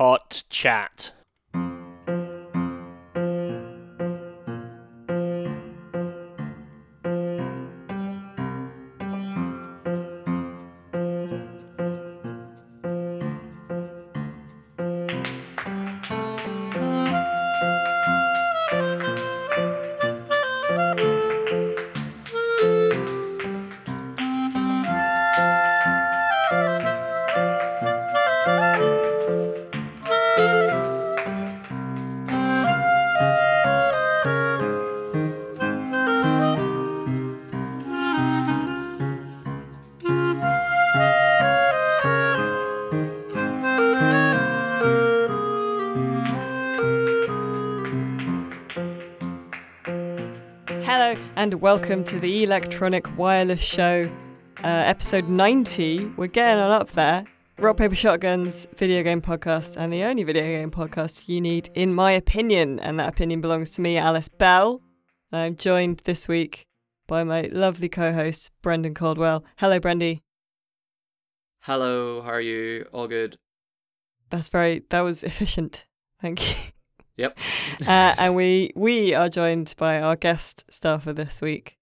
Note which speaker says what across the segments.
Speaker 1: Hot chat.
Speaker 2: Welcome to the Electronic Wireless Show, uh, episode 90. We're getting on up there. Rock, Paper, Shotguns video game podcast, and the only video game podcast you need, in my opinion. And that opinion belongs to me, Alice Bell. And I'm joined this week by my lovely co host, Brendan Caldwell. Hello, Brendy.
Speaker 3: Hello, how are you? All good?
Speaker 2: That's very, that was efficient. Thank you.
Speaker 3: Yep.
Speaker 2: uh, and we we are joined by our guest star for this week,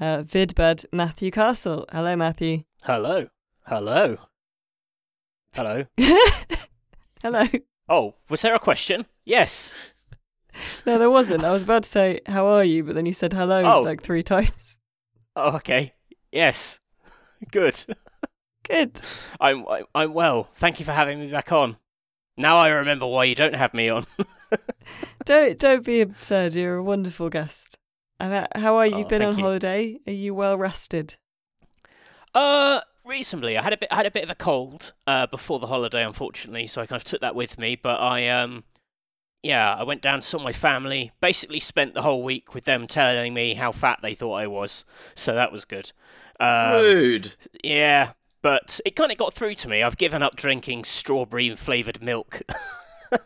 Speaker 2: uh, Vidbud Matthew Castle. Hello, Matthew.
Speaker 1: Hello. Hello. Hello.
Speaker 2: Hello.
Speaker 1: Oh, was there a question? Yes.
Speaker 2: No, there wasn't. I was about to say how are you, but then you said hello
Speaker 1: Oh.
Speaker 2: like three times.
Speaker 1: Oh, okay. Yes. Good.
Speaker 2: Good.
Speaker 1: I'm I'm- I'm well. Thank you for having me back on. Now I remember why you don't have me on.
Speaker 2: Don't don't be absurd. You're a wonderful guest. And uh, how are you?
Speaker 1: Oh,
Speaker 2: You've been on
Speaker 1: you.
Speaker 2: holiday. Are you well rested?
Speaker 1: Uh, recently I had a bit I had a bit of a cold uh before the holiday, unfortunately, so I kind of took that with me. But I um, yeah, I went down saw my family. Basically, spent the whole week with them telling me how fat they thought I was. So that was good. Um,
Speaker 3: Rude.
Speaker 1: Yeah, but it kind of got through to me. I've given up drinking strawberry flavored milk.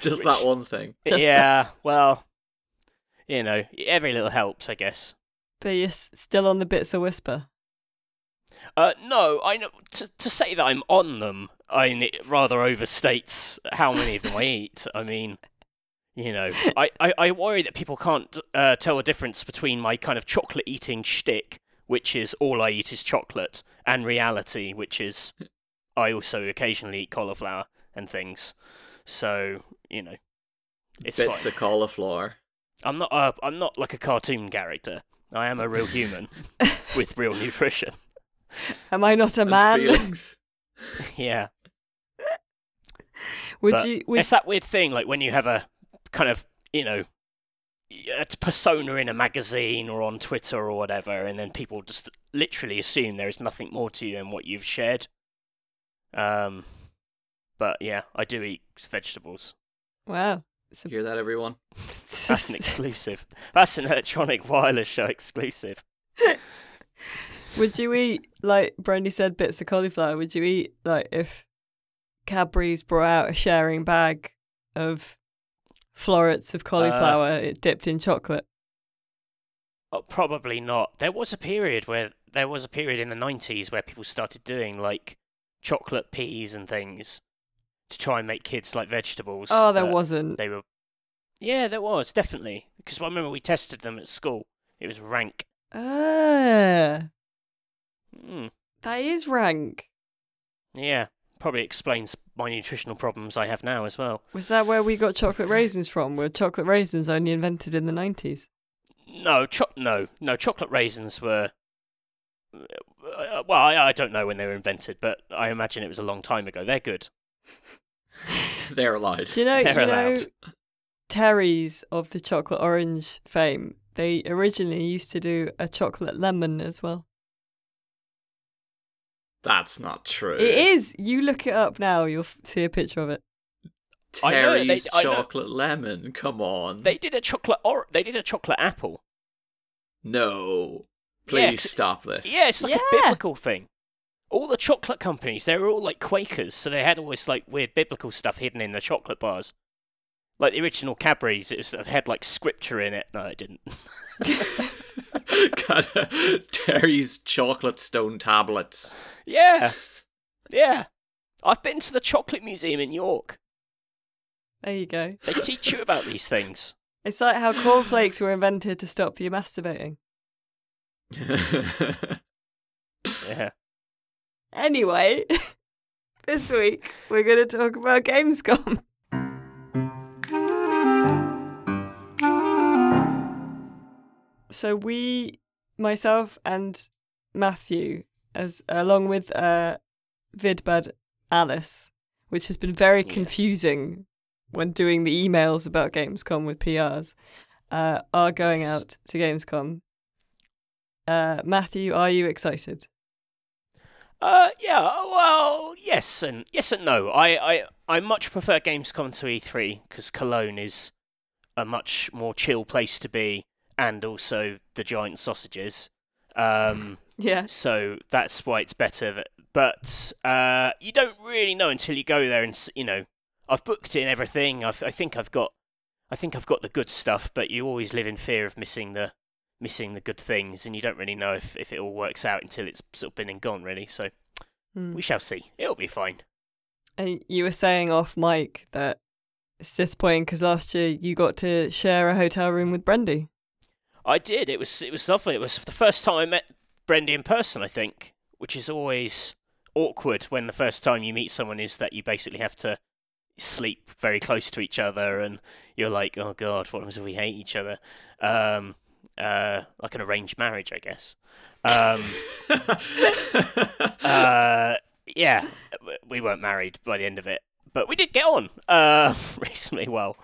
Speaker 3: Just
Speaker 1: which-
Speaker 3: that one thing.
Speaker 2: Just
Speaker 1: yeah, well, you know, every little helps, I guess.
Speaker 2: But you're still on the bits of Wispa.
Speaker 1: Uh, no, I know to, to say that I'm on them. I mean, it rather overstates how many of them I eat. I mean, you know, I, I, I worry that people can't uh, tell the difference between my kind of chocolate eating shtick, which is all I eat is chocolate, and reality, which is I also occasionally eat cauliflower and things. So you know, it's
Speaker 3: Bits
Speaker 1: fine.
Speaker 3: of cauliflower.
Speaker 1: I'm not uh, I'm not like a cartoon character. I am a real human with real nutrition.
Speaker 2: Am I not a
Speaker 3: and
Speaker 2: man?
Speaker 1: Yeah.
Speaker 2: Would
Speaker 1: But
Speaker 2: you? Would,
Speaker 1: It's that weird thing, like when you have a kind of, you know, a persona in a magazine or on Twitter or whatever, and then people just literally assume there is nothing more to you than what you've shared. Um, but yeah, I do eat vegetables.
Speaker 2: wow. A-
Speaker 3: Hear that, everyone?
Speaker 1: That's an exclusive. That's an electronic wireless show exclusive.
Speaker 2: Would you eat like Brandy said bits of cauliflower? Would you eat like if Cadbury's brought out a sharing bag of florets of cauliflower it dipped in chocolate?
Speaker 1: Oh, probably not. There was a period where there was a period in the nineties where people started doing like chocolate peas and things to try and make kids like vegetables.
Speaker 2: Oh, there
Speaker 1: but
Speaker 2: wasn't.
Speaker 1: They were. Yeah, there was definitely because I remember we tested them at school. It was rank.
Speaker 2: Ah,
Speaker 1: Mm,
Speaker 2: that is rank.
Speaker 1: yeah, probably explains my nutritional problems I have now as well.
Speaker 2: Was that where we got chocolate raisins from? Were chocolate raisins only invented in the nineties?
Speaker 1: No, cho- no, no. Chocolate raisins were. uh, Well, I, I don't know when they were invented, but I imagine it was a long time ago. They're good.
Speaker 3: They're allowed.
Speaker 2: Do you know?
Speaker 1: They're
Speaker 2: you know,
Speaker 1: allowed.
Speaker 2: Terry's of the chocolate orange fame. They originally used to do a chocolate lemon as well.
Speaker 3: That's not true.
Speaker 2: It is. You look it up now. You'll see a picture of it.
Speaker 1: I know, they-
Speaker 3: Terry's
Speaker 1: I know.
Speaker 3: chocolate lemon. Come on.
Speaker 1: They did a chocolate or they did a chocolate apple.
Speaker 3: No.
Speaker 1: Yeah,
Speaker 3: Please
Speaker 1: 'cause-
Speaker 3: stop this.
Speaker 1: Yeah, it's like a
Speaker 2: Yeah.
Speaker 1: biblical thing. All the chocolate companies, they were all like Quakers, so they had all this like weird biblical stuff hidden in the chocolate bars. Like the original Cadbury's, it, was, it had like scripture in it. No, it didn't.
Speaker 3: kind of Terry's chocolate stone tablets.
Speaker 1: yeah, yeah. I've been to the Chocolate Museum in York.
Speaker 2: There you go.
Speaker 1: They teach you about these things.
Speaker 2: It's like how cornflakes were invented to stop you masturbating.
Speaker 1: Yeah.
Speaker 2: Anyway, this week we're going to talk about Gamescom. So we, myself and Matthew, as along with uh, Vidbud Alice, which has been very
Speaker 1: Yes.
Speaker 2: confusing when doing the emails about Gamescom with PRs, uh, are going out to Gamescom. Uh, Matthew, are you excited?
Speaker 1: Uh, yeah. Well, yes and yes and no. I I, I much prefer Gamescom to E3 because Cologne is a much more chill place to be, and also the giant sausages. Um,
Speaker 2: Yeah.
Speaker 1: so that's why it's better. th- But uh, you don't really know until you go there, and you know, I've booked in everything. I've, I think I've got, I think I've got the good stuff. But you always live in fear of missing the, missing the good things, and you don't really know if, if it all works out until it's sort of been and gone, really. So
Speaker 2: Hmm.
Speaker 1: we shall see. It'll be fine.
Speaker 2: And you were saying off mic that it's disappointing because last year you got to share a hotel room with Brendy.
Speaker 1: I did. It was it was lovely. It was the first time I met Brendy in person. I think, which is always awkward when the first time you meet someone is that you basically have to sleep very close to each other, and you're like, oh god, what happens if we hate each other? Um, uh, like an arranged marriage, I guess. Um, uh, yeah, we weren't married by the end of it, but we did get on uh, reasonably well.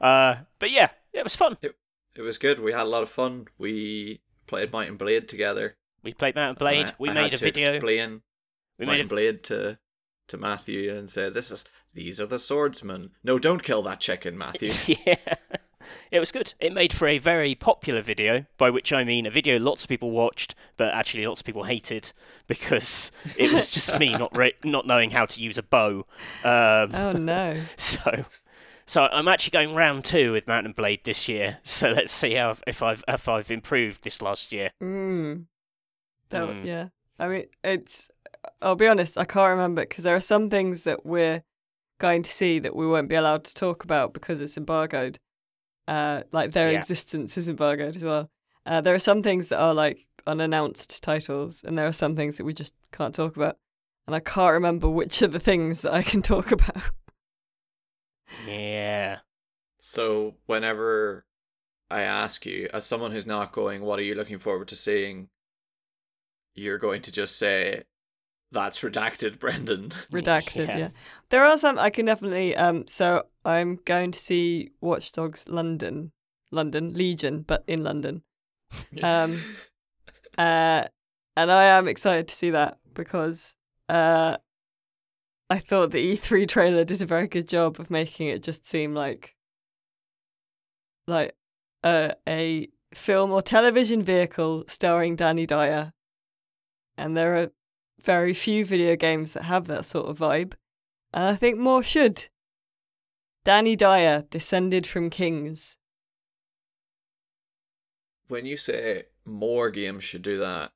Speaker 1: Uh, but yeah, it was fun.
Speaker 3: it was good. We had a lot of fun. We played Mount and Blade together.
Speaker 1: We played Mount and Blade.
Speaker 3: I-
Speaker 1: we
Speaker 3: I
Speaker 1: made
Speaker 3: had
Speaker 1: a
Speaker 3: to
Speaker 1: video.
Speaker 3: Explain
Speaker 1: We
Speaker 3: Might
Speaker 1: made a
Speaker 3: and Blade to to Matthew and say, "This is these are the swordsmen. No, don't kill that chicken, Matthew."
Speaker 1: yeah, it was good. It made for a very popular video, by which I mean a video lots of people watched, but actually lots of people hated because it was just me not re- not knowing how to use a bow. Um,
Speaker 2: Oh no.
Speaker 1: so, so I'm actually going round two with Mount and Blade this year. So let's see how if I've if I've improved this last year.
Speaker 2: Mm. That,
Speaker 1: Mm.
Speaker 2: Yeah. I mean, it's. I'll be honest, I can't remember because there are some things that we're going to see that we won't be allowed to talk about because it's embargoed. Uh, like their
Speaker 1: Yeah.
Speaker 2: existence is embargoed as well. Uh, there are some things that are like unannounced titles, and there are some things that we just can't talk about. And I can't remember which are the things that I can talk about.
Speaker 1: Yeah.
Speaker 3: So whenever I ask you, as someone who's not going, what are you looking forward to seeing? You're going to just say, "That's redacted, Brendan."
Speaker 2: redacted yeah.
Speaker 1: Yeah.
Speaker 2: there are some i can definitely um so i'm going to see watch dogs london london legion but in london Um, uh and i am excited to see that because uh i thought the e3 trailer did a very good job of making it just seem like like uh, a film or television vehicle starring danny dyer and there are very few video games that have that sort of vibe, and I think more should. Danny Dyer, descended from kings.
Speaker 3: when you say more games should do that,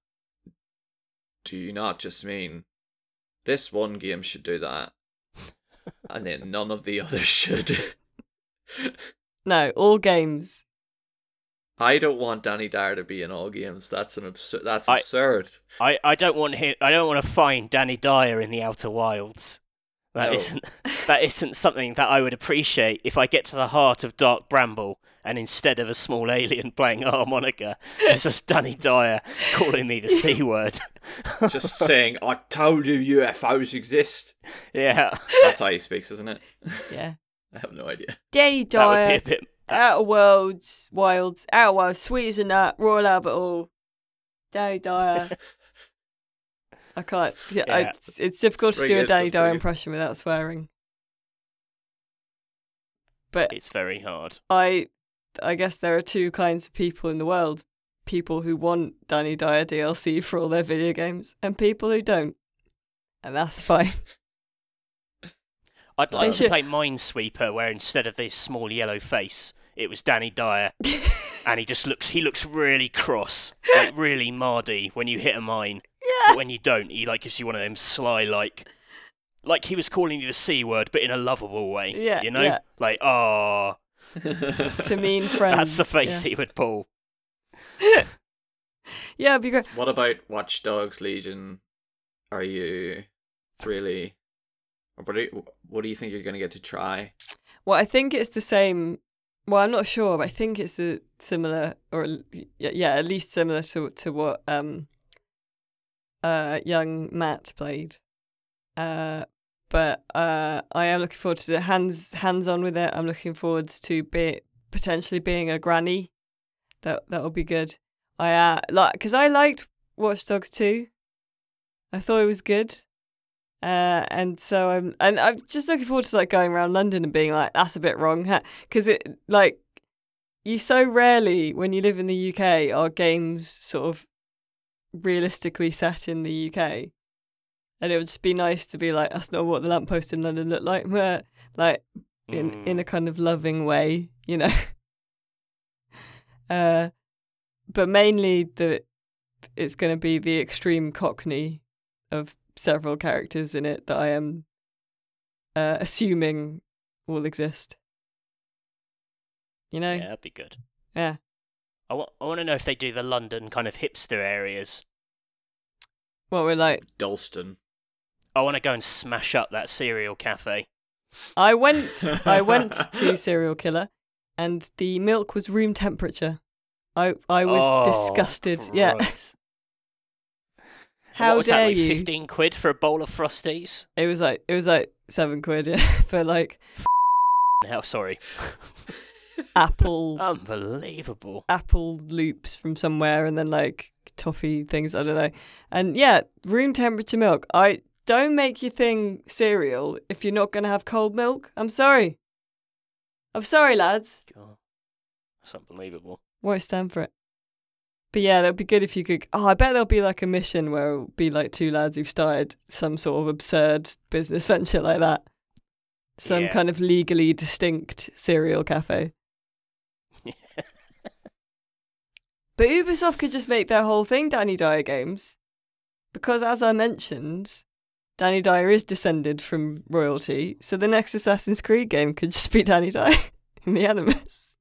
Speaker 3: do you not just mean this one game should do that, and then none of the others should?
Speaker 2: No, all games.
Speaker 3: I don't want Danny Dyer to be in all games. That's an absurd. That's
Speaker 1: I-
Speaker 3: absurd.
Speaker 1: I, I don't want him, I don't want to find Danny Dyer in the Outer Wilds. That
Speaker 3: No.
Speaker 1: not that isn't something that I would appreciate if I get to the heart of Dark Bramble and instead of a small alien playing a harmonica, it's just Danny Dyer calling me the C word.
Speaker 3: Just saying, I told you UFOs exist.
Speaker 1: yeah.
Speaker 3: That's how he speaks, isn't it?
Speaker 2: Yeah.
Speaker 3: I have no idea.
Speaker 2: Danny
Speaker 1: That would be
Speaker 2: Dyer,
Speaker 1: a bit
Speaker 2: Outer Worlds, Wilds, Outer Wilds, Sweet as a Nut, Royal Albert Hall. Danny Dyer. I can't. Yeah, I, it's, it's difficult
Speaker 3: It's
Speaker 2: to
Speaker 3: very
Speaker 2: do a Danny
Speaker 3: that's
Speaker 2: Dyer impression without swearing. But
Speaker 1: it's very hard.
Speaker 2: I I guess there are two kinds of people in the world. People who want Danny Dyer DLC for all their video games and people who don't. And that's fine.
Speaker 1: I'd like
Speaker 2: They
Speaker 1: to
Speaker 2: should-
Speaker 1: play Minesweeper where instead of this small yellow face, it was Danny Dyer and he just looks he looks really cross, like really mardy when you hit a mine.
Speaker 2: yeah.
Speaker 1: But when you don't, he like gives you one of them sly like like he was calling you the c word, but in a lovable way.
Speaker 2: Yeah,
Speaker 1: you know,
Speaker 2: yeah.
Speaker 1: like oh,
Speaker 2: to mean friends.
Speaker 1: that's the face
Speaker 2: Yeah,
Speaker 1: he would pull.
Speaker 2: yeah it'd be great.
Speaker 3: what about Watch Dogs Legion? Are you really? What do you, what do you think you're going to get to try?
Speaker 2: Well, I think it's the same. Well, I'm not sure, but I think it's a similar, or yeah, yeah, at least similar to to what um, uh, young Matt played. Uh, but uh, I am looking forward to the hands hands on with it. I'm looking forward to be potentially being a granny. That that will be good. I uh, like because I liked Watch Dogs 2. I thought it was good. Uh, and so I'm and I'm just looking forward to like going around London and being like, that's a bit wrong, because it like you so rarely when you live in the UK are games sort of realistically set in the UK, and it would just be nice to be like, that's not what the lamppost in London looked like, where like in in a
Speaker 1: Mm.
Speaker 2: kind of loving way, you know. uh, but mainly the it's going to be the extreme cockney of several characters in it that I am uh, assuming will exist. You know,
Speaker 1: Yeah, that'd be good.
Speaker 2: yeah.
Speaker 1: I want, I want to know if they do the London kind of hipster areas.
Speaker 2: Well, we're like,
Speaker 3: Dalston.
Speaker 1: I want to go and smash up that cereal cafe.
Speaker 2: I went, I went to Cereal Killer, and the milk was room temperature. I, I was
Speaker 1: Oh,
Speaker 2: disgusted. Yeah, how dare
Speaker 1: that, like
Speaker 2: you?
Speaker 1: Fifteen quid for a bowl of frosties?
Speaker 2: It was like, it was like seven quid yeah, for like
Speaker 1: How sorry.
Speaker 2: apple
Speaker 1: Unbelievable.
Speaker 2: apple loops from somewhere and then like toffee things i don't know and yeah room temperature milk i don't make your thing cereal if you're not going to have cold milk i'm sorry i'm sorry lads
Speaker 1: God. That's unbelievable.
Speaker 2: won't stand for it but yeah that'd be good if you could oh i bet there'll be like a mission where it'll be like two lads who've started some sort of absurd business venture like that some
Speaker 1: Yeah.
Speaker 2: kind of legally distinct cereal cafe But Ubisoft could just make their whole thing Danny Dyer games. Because as I mentioned, Danny Dyer is descended from royalty, so the next Assassin's Creed game could just be Danny Dyer in the Animus.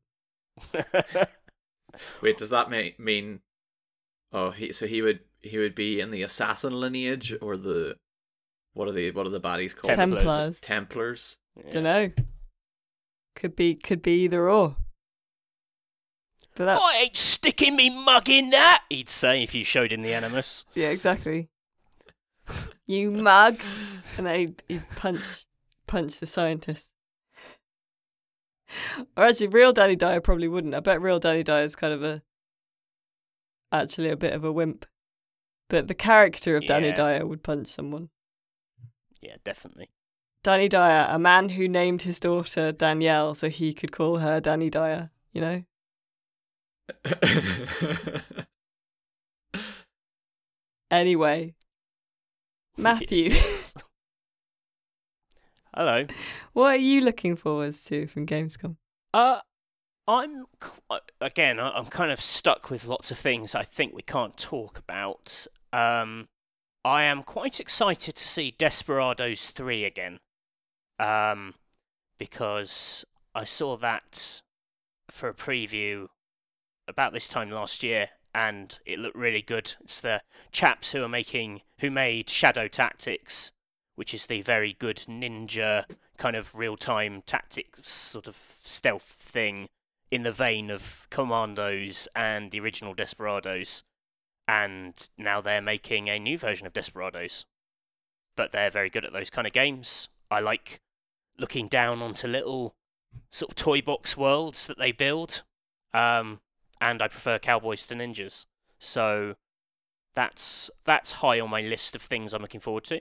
Speaker 3: Wait, does that ma- mean? Oh, he so he would he would be in the assassin lineage or the what are the what are the baddies called?
Speaker 1: Templars.
Speaker 2: Templars.
Speaker 3: Templars.
Speaker 1: Yeah.
Speaker 2: Don't know. Could be could be either or. But that oh,
Speaker 1: I ain't sticking me mug in that, he'd say if you showed him the Animus.
Speaker 2: yeah, exactly. You mug and then he'd, he'd punch punch the scientist. Or actually, real Danny Dyer probably wouldn't. I bet real Danny Dyer is kind of a actually a bit of a wimp. But the character of Danny
Speaker 1: Yeah.
Speaker 2: Dyer would punch someone.
Speaker 1: Yeah, definitely.
Speaker 2: Danny Dyer, a man who named his daughter Danielle so he could call her Danny Dyer, you know? Anyway, Matthew,
Speaker 1: Hello.
Speaker 2: what are you looking forward to from Gamescom?
Speaker 1: Uh, I'm uh, again. I'm kind of stuck with lots of things I think we can't talk about. Um, I am quite excited to see Desperados three again. Um, because I saw that for a preview about this time last year, and it looked really good. It's the chaps who are making who made Shadow Tactics, which is the very good ninja kind of real time tactics sort of stealth thing in the vein of Commandos and the original Desperados. And now they're making a new version of Desperados. But they're very good at those kind of games. I like looking down onto little sort of toy box worlds that they build. Um, and I prefer cowboys to ninjas. So that's that's high on my list of things I'm looking forward to.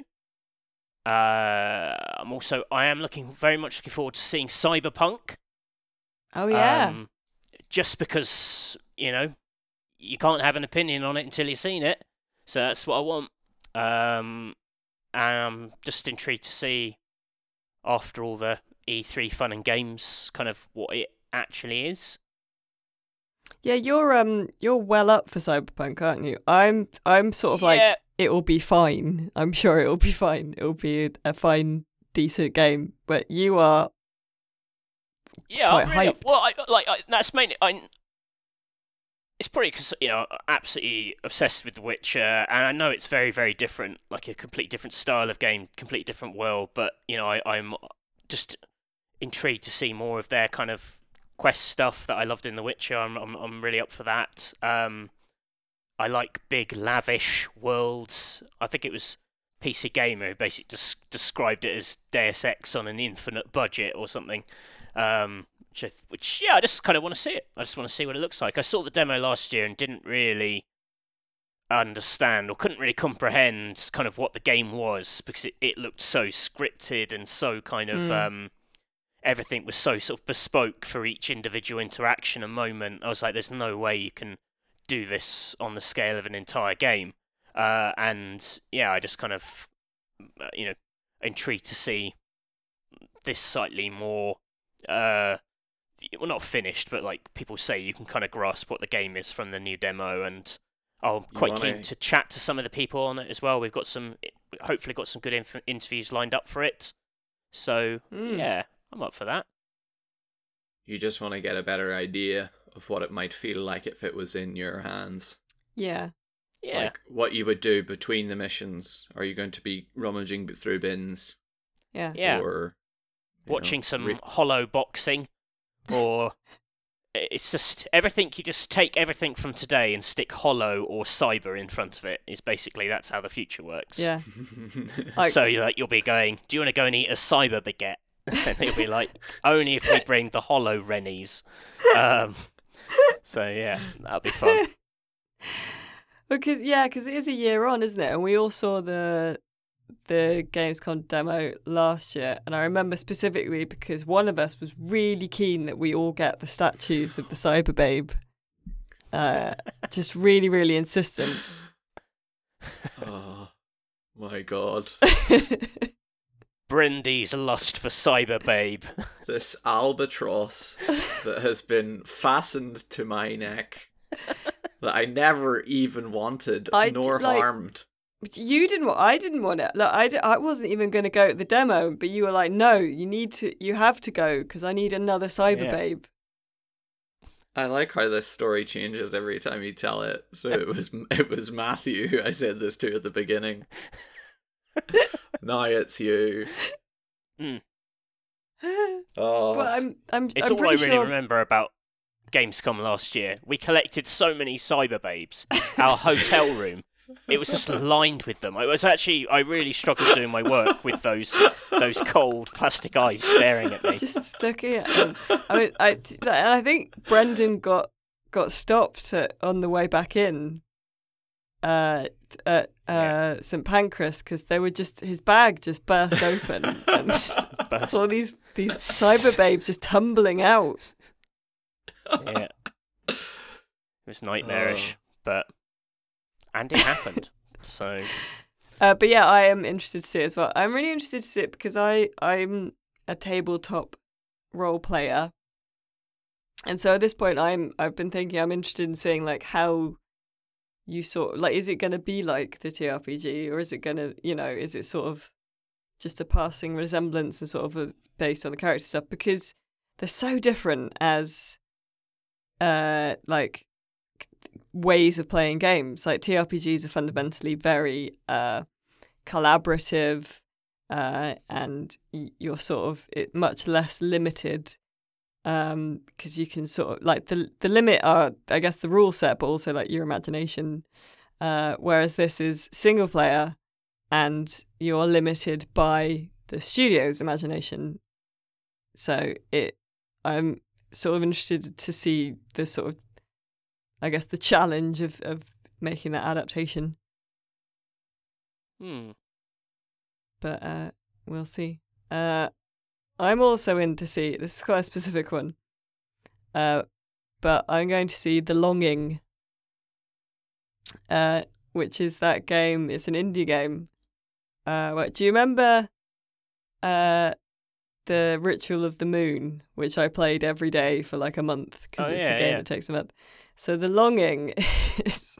Speaker 1: Uh, I'm also I am looking very much looking forward to seeing Cyberpunk.
Speaker 2: Oh, yeah.
Speaker 1: Um, just because you know you can't have an opinion on it until you've seen it, so that's what I want. Um, and I'm just intrigued to see after all the E3 fun and games, kind of what it actually is.
Speaker 2: Yeah, you're um you're well up for Cyberpunk, aren't you? I'm I'm sort of like it will be fine. I'm sure it will be fine. It will be a fine, decent game. But you are
Speaker 1: Yeah,
Speaker 2: quite
Speaker 1: I'm really up-
Speaker 2: hyped.
Speaker 1: well, I, like I, that's mainly. I, it's probably because you know I'm absolutely obsessed with The Witcher, and I know it's very, very different, like a completely different style of game, completely different world. But you know, I, I'm just intrigued to see more of their kind of quest stuff that I loved in The Witcher. I'm, I'm, I'm really up for that. Um, I like big, lavish worlds. I think it was PC Gamer who basically des- described it as Deus Ex on an infinite budget or something. Um, which, I th- which, yeah, I just kind of want to see it. I just want to see what it looks like. I saw the demo last year and didn't really understand or couldn't really comprehend kind of what the game was because it, it looked so scripted and so kind of
Speaker 2: Mm.
Speaker 1: um, everything was so sort of bespoke for each individual interaction and moment. I was like, there's no way you can do this on the scale of an entire game. Uh, and yeah, I just kind of, uh, you know, intrigued to see this slightly more, uh, well, not finished, but like people say, you can kind of grasp what the game is from the new demo. And I'm quite keen to chat to some of the people on it as well. We've got some, hopefully, got some good inf- interviews lined up for it. So
Speaker 2: Mm.
Speaker 1: yeah, I'm up for that.
Speaker 3: You just want to get a better idea of what it might feel like if it was in your hands.
Speaker 2: yeah.
Speaker 1: Yeah.
Speaker 3: Like what you would do between the missions. Are you going to be rummaging through bins?
Speaker 2: Yeah.
Speaker 1: Yeah.
Speaker 3: Or
Speaker 1: watching
Speaker 3: know,
Speaker 1: some
Speaker 3: re-
Speaker 1: hollow boxing or it's just everything you just take everything from today and stick hollow or cyber in front of it is basically that's how the future works
Speaker 2: Yeah. Like-
Speaker 1: so you like you'll be going do you want to go and eat a cyber baguette and it'll be like only if we bring the hollow rennies um so yeah that'll be fun
Speaker 2: Because yeah, because it is a year on, isn't it? And we all saw the the Gamescom demo last year, and I remember specifically because one of us was really keen that we all get the statues of the Cyber Babe. Uh, just really, really insistent.
Speaker 3: oh my god.
Speaker 1: Brindy's lust for cyber babe
Speaker 3: This albatross that has been fastened to my neck that I never even wanted
Speaker 2: I d-
Speaker 3: nor
Speaker 2: like-
Speaker 3: harmed.
Speaker 2: you didn't want. I didn't want it. Look, I, I wasn't even going to go at the demo, but you were like, "No, you need to. You have to go because I need another Cyber
Speaker 1: Yeah.
Speaker 2: Babe."
Speaker 3: I like how this story changes every time you tell it. So it was it was Matthew who I said this to at the beginning. now it's you. Oh,
Speaker 2: But I'm. I'm.
Speaker 1: It's
Speaker 2: I'm
Speaker 1: all I really
Speaker 2: sure.
Speaker 1: remember about Gamescom last year. We collected so many cyber babes. Our hotel room, it was just lined with them. I was actually, I really struggled doing my work with those those cold plastic eyes staring at me.
Speaker 2: just looking at him. I mean, I and I think Brendan got got stopped at, on the way back in uh, at uh, St Pancras because they were just his bag just burst open and just
Speaker 1: Burst.
Speaker 2: all these these cyber babes just tumbling out.
Speaker 1: Yeah, it was nightmarish, but and it happened. So
Speaker 2: Uh, but yeah, I am interested to see it as well. I'm really interested to see it because I I'm a tabletop role player, and so at this point, I'm I've been thinking I'm interested in seeing like how you sort like is it going to be like the TRPG or is it going to you know is it sort of just a passing resemblance and sort of a, based on the character stuff because they're so different as uh like ways of playing games. Like TRPGs are fundamentally very uh, collaborative, uh, and you're sort of it, much less limited um, because you can sort of like the the limit are I guess the rule set, but also like your imagination. Uh, whereas this is single player, and you're limited by the studio's imagination. So it, I'm sort of interested to see the sort of I guess the challenge of, of making that adaptation.
Speaker 1: hmm.
Speaker 2: But uh, we'll see. Uh, I'm also in to see this is quite a specific one. Uh, but I'm going to see The Longing, uh, which is that game. It's an indie game. Uh, what, do you remember uh, the Ritual of the Moon, which I played every day for like a month because
Speaker 1: Oh,
Speaker 2: it's
Speaker 1: yeah,
Speaker 2: a game
Speaker 1: yeah.
Speaker 2: that takes a month. So The Longing is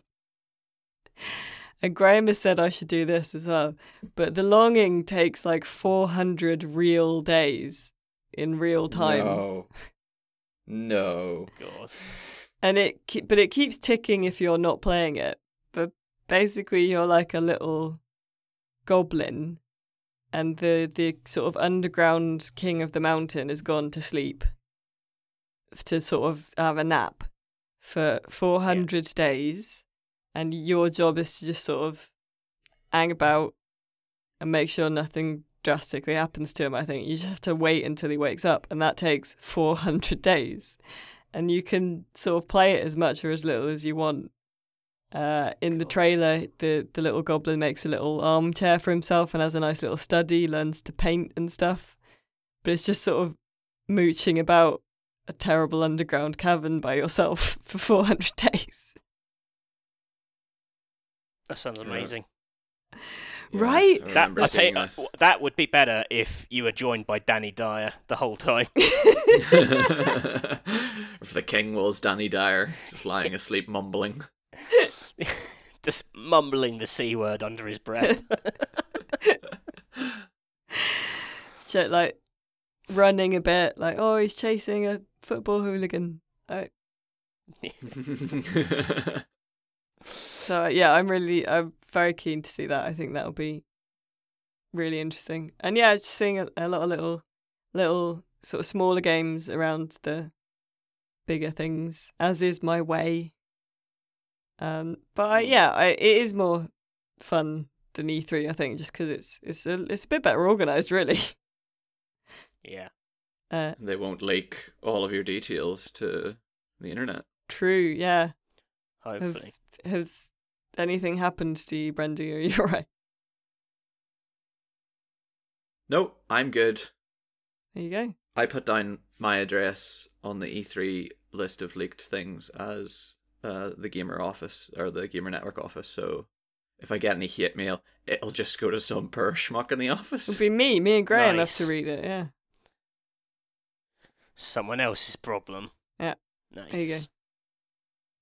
Speaker 2: and Graham has said I should do this as well. But the longing takes like 400 real days in real time.
Speaker 3: No. No.
Speaker 1: God.
Speaker 2: and it ke- but it keeps ticking if you're not playing it but basically you're like a little goblin and the the sort of underground king of the mountain has gone to sleep to sort of have a nap for 400 days and your job is to just sort of hang about and make sure nothing drastically happens to him i think you just have to wait until he wakes up and that takes 400 days and you can sort of play it as much or as little as you want. Uh, in the trailer, the the little goblin makes a little armchair for himself and has a nice little study, learns to paint and stuff. But it's just sort of mooching about a terrible underground cavern by yourself for 400 days.
Speaker 1: That sounds amazing.
Speaker 3: Yeah,
Speaker 2: Right?
Speaker 3: I
Speaker 1: That I tell you, uh,
Speaker 3: this.
Speaker 1: that would be better if you were joined by Danny Dyer the whole time.
Speaker 3: if the king was Danny Dyer, just lying asleep mumbling.
Speaker 1: Just mumbling the c word under his breath.
Speaker 2: Ch- like running a bit, like, oh, he's chasing a football hooligan. So yeah, I'm really, I'm very keen to see that. I think that'll be really interesting. And yeah, just seeing a, a lot of little, little sort of smaller games around the bigger things, as is my way. Um, but I,
Speaker 3: Hmm.
Speaker 2: yeah, I, it is more fun than E3, I think, just because it's it's a it's a bit better organized, really.
Speaker 1: yeah.
Speaker 2: Uh,
Speaker 3: they won't leak all of your details to the internet.
Speaker 2: true, yeah.
Speaker 1: Hopefully.
Speaker 2: Has anything happened to you, Brendy? Are you alright?
Speaker 3: Nope, I'm good.
Speaker 2: There you go.
Speaker 3: I put down my address on the E3 list of leaked things as uh, the gamer office or the gamer network office. So if I get any hate mail, it'll just go to some poor schmuck in the office.
Speaker 2: It'll be me. Me and Graham
Speaker 1: Nice.
Speaker 2: have to read it. Yeah.
Speaker 1: Someone else's problem.
Speaker 2: Yeah.
Speaker 1: Nice.
Speaker 2: There you go.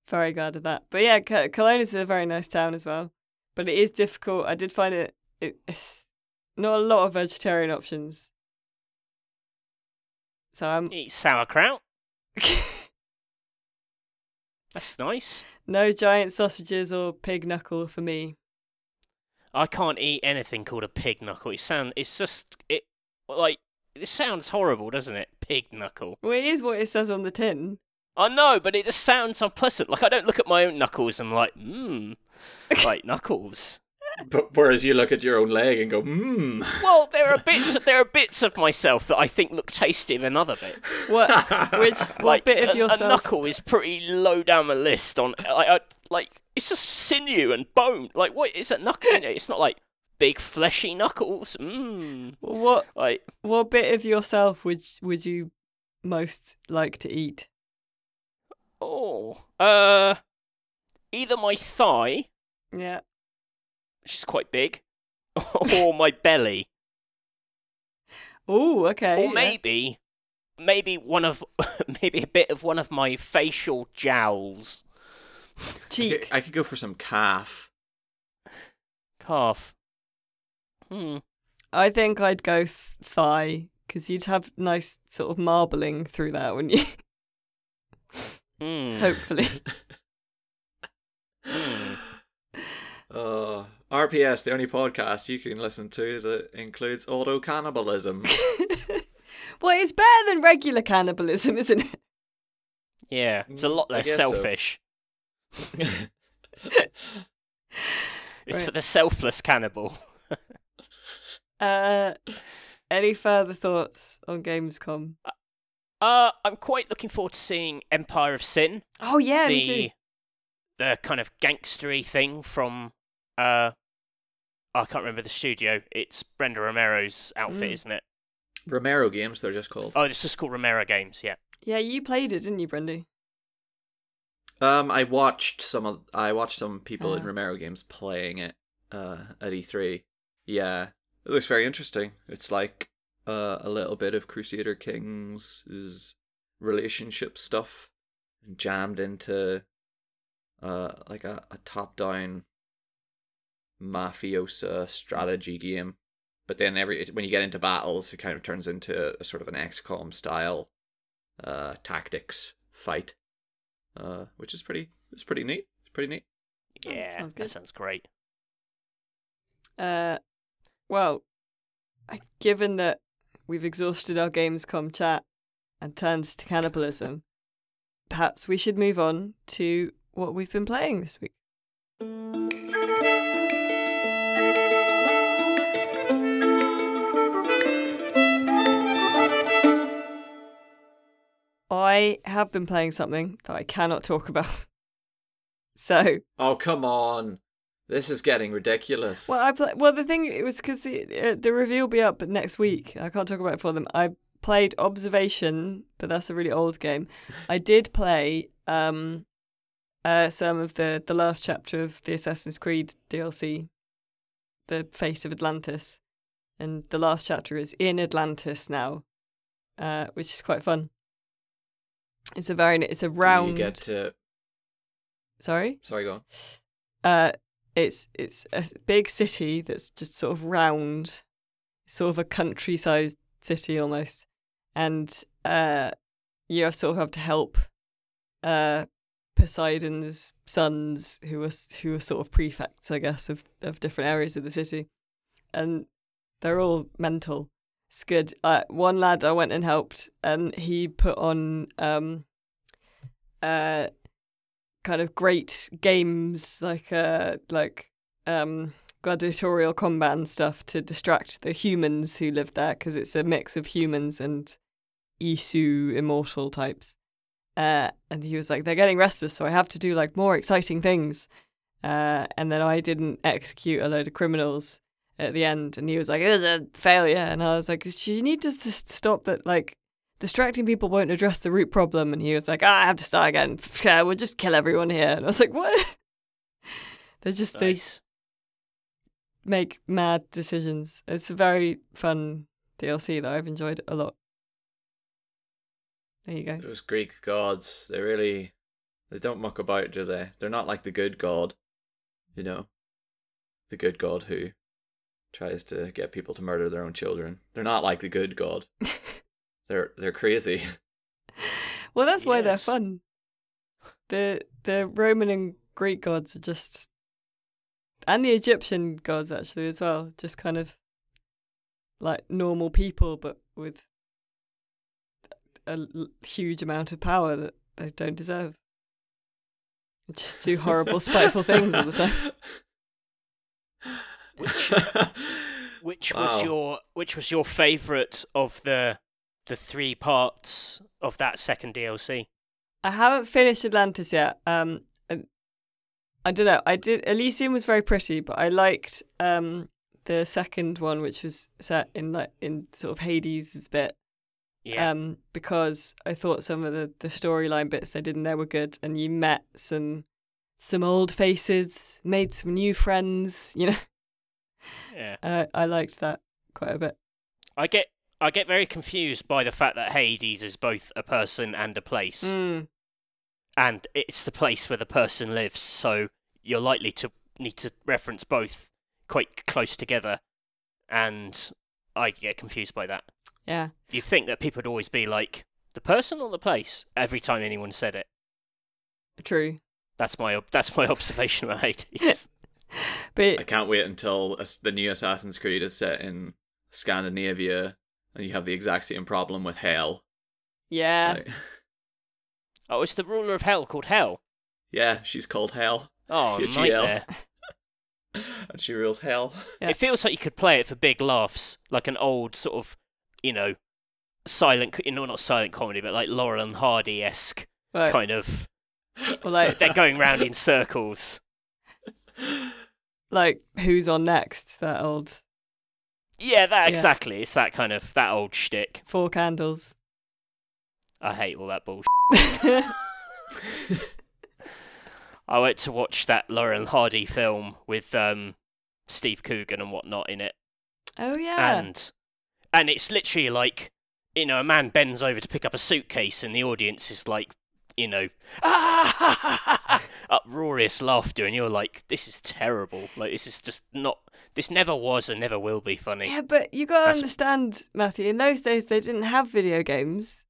Speaker 2: Very glad of that. But yeah, C- Cologne is a very nice town as well. But it is difficult. I did find it, it it's not a lot of vegetarian options. So I'm
Speaker 1: Eat sauerkraut. That's nice.
Speaker 2: no giant sausages or pig knuckle for me.
Speaker 1: I can't eat anything called a pig knuckle. It sound it's just it like it sounds horrible, doesn't it? Pig knuckle.
Speaker 2: Well, it is what it says on the tin.
Speaker 1: I know, but it just sounds unpleasant. Like I don't look at my own knuckles and I'm like, mmm, like knuckles.
Speaker 3: But whereas you look at your own leg and go, mmm.
Speaker 1: Well, there are bits. There are bits of myself that I think look tastier than other bits.
Speaker 2: What? Which what
Speaker 1: like
Speaker 2: bit of
Speaker 1: a
Speaker 2: yourself?
Speaker 1: A knuckle is pretty low down the list. On like, I, like it's just sinew and bone. Like what is a knuckle? It's not like big fleshy knuckles. Mmm.
Speaker 2: What
Speaker 1: Like
Speaker 2: what bit of yourself would would you most like to eat?
Speaker 1: Oh, uh, either my thigh,
Speaker 2: Yeah.
Speaker 1: which is quite big, or my belly.
Speaker 2: Oh, okay.
Speaker 1: or
Speaker 2: yeah.
Speaker 1: maybe maybe one of maybe a bit of one of my facial jowls
Speaker 3: I could,
Speaker 2: cheek.
Speaker 3: I could go for some calf.
Speaker 1: calf hmm
Speaker 2: I think I'd go th- thigh because you'd have nice sort of marbling through that, wouldn't you?
Speaker 1: Hmm.
Speaker 2: Hopefully.
Speaker 1: Hmm.
Speaker 3: Uh, RPS, the only podcast you can listen to that includes auto cannibalism.
Speaker 2: well, it's better than regular cannibalism, isn't it?
Speaker 1: yeah it's a lot less
Speaker 3: guess so.
Speaker 1: selfish it's
Speaker 2: Right.
Speaker 1: for the selfless cannibal
Speaker 2: Uh, any further thoughts on Gamescom?
Speaker 1: Uh i'm quite looking forward to seeing empire of sin
Speaker 2: Oh yeah, me
Speaker 1: the
Speaker 2: too.
Speaker 1: the kind of gangstery thing from uh I can't remember the studio. It's Brenda Romero's outfit,
Speaker 2: Mm.
Speaker 1: isn't it?
Speaker 3: Romero games, they're just called.
Speaker 1: Oh, it's just called Romero Games. Yeah.
Speaker 2: Yeah, you played it, didn't you, Brendy?
Speaker 3: Um, I watched some of I watched some people in
Speaker 2: Ah.
Speaker 3: Romero games playing it uh, at E3. Yeah, it looks very interesting. It's like uh, a little bit of Crusader Kings' relationship stuff and jammed into uh, like a, a top down mafiosa strategy game. But then every when you get into battles, it kind of turns into a sort of an XCOM style uh, tactics fight, uh, which is pretty. It's pretty neat. It's pretty neat.
Speaker 2: Oh,
Speaker 1: Yeah,
Speaker 2: sounds good.
Speaker 1: that sounds great.
Speaker 2: Uh, well, I- given that we've exhausted our Gamescom chat and turned to cannibalism, perhaps we should move on to what we've been playing this week. I have been playing something that I cannot talk about. So,
Speaker 3: Oh come on, this is getting ridiculous.
Speaker 2: Well, I play, well the thing it was because the uh, the review will be up next week. I can't talk about it for them. I played Observation, but that's a really old game. I did play um, uh, some of the the last chapter of the Assassin's Creed DLC, the Fate of Atlantis, and the last chapter is in Atlantis now, uh, which is quite fun. It's a very it's a round.
Speaker 3: You get to.
Speaker 2: Sorry.
Speaker 3: Sorry, go on.
Speaker 2: Uh, it's it's a big city that's just sort of round, sort of a countryside city almost, and uh, you sort of have to help uh Poseidon's sons, who are who are sort of prefects, I guess, of of different areas of the city, and they're all mental. It's good. Uh, one lad I went and helped, and he put on um uh kind of great games like uh like um gladiatorial combat and stuff to distract the humans who live there because it's a mix of humans and Isu immortal types. Uh, and he was like, they're getting restless, so I have to do like more exciting things. Uh, and then I didn't execute a load of criminals at the end, and he was like, it was a failure. And I was like, you need to just stop that, like, distracting people won't address the root problem. And he was like, ah, I have to start again. Yeah, we'll just kill everyone here. And I was like, what? They're just, they make mad decisions. It's a very fun DLC that I've enjoyed a lot. There you go.
Speaker 3: Those Greek gods, they really. They don't muck about, do they? They're not like the good god. You know? The good god who tries to get people to murder their own children. They're not like the good god. they're they're crazy.
Speaker 2: Well, that's why they're fun. The the Roman and Greek gods are just, and the Egyptian gods actually as well, just kind of like normal people, but with a huge amount of power that they don't deserve. They Just do horrible, spiteful things all the time.
Speaker 1: Which which was your which was your favourite of the the three parts of that second DLC?
Speaker 2: I haven't finished Atlantis yet. Um, I, I don't know. I did. Elysium was very pretty, but I liked um the second one, which was set in like in sort of Hades' bit.
Speaker 1: Yeah.
Speaker 2: Um, because I thought some of the the storyline bits they did in there were good, and you met some some old faces, made some new friends. You know,
Speaker 1: yeah.
Speaker 2: I, I liked that quite a bit.
Speaker 1: I get I get very confused by the fact that Hades is both a person and a place,
Speaker 2: Mm,
Speaker 1: and it's the place where the person lives. So you're likely to need to reference both quite close together, and I get confused by that.
Speaker 2: yeah.
Speaker 1: You think that people would always be like the person or the place every time anyone said it.
Speaker 2: True.
Speaker 1: That's my ob- that's my observation about Hades.
Speaker 2: But
Speaker 3: I can't wait until the new Assassin's Creed is set in Scandinavia and you have the exact same problem with hell.
Speaker 2: yeah,
Speaker 3: Like,
Speaker 1: oh, it's the ruler of hell called Hell.
Speaker 3: yeah, she's called Hell.
Speaker 1: Oh,
Speaker 3: Here she
Speaker 1: nightmare.
Speaker 3: and she rules hell.
Speaker 2: Yeah.
Speaker 1: It feels like you could play it for big laughs, like an old sort of, you know, silent, you know, not silent comedy, but like Laurel and Hardy esque
Speaker 2: Right.
Speaker 1: kind of.
Speaker 2: or like
Speaker 1: They're going round in circles.
Speaker 2: like who's on next? That old
Speaker 1: Yeah, that exactly. It's that kind of that old shtick.
Speaker 2: four candles.
Speaker 1: I hate all that bullshit. I went to watch that Laurel and Hardy film with um, Steve Coogan and whatnot in it.
Speaker 2: oh yeah.
Speaker 1: and and it's literally like you know a man bends over to pick up a suitcase and the audience is like you know ah, uproarious laughter, and you're like, "This is terrible. Like this is just not. This never was and never will be funny."
Speaker 2: Yeah, but you gotta
Speaker 1: That's-
Speaker 2: understand, Matthew. In those days, they didn't have video games.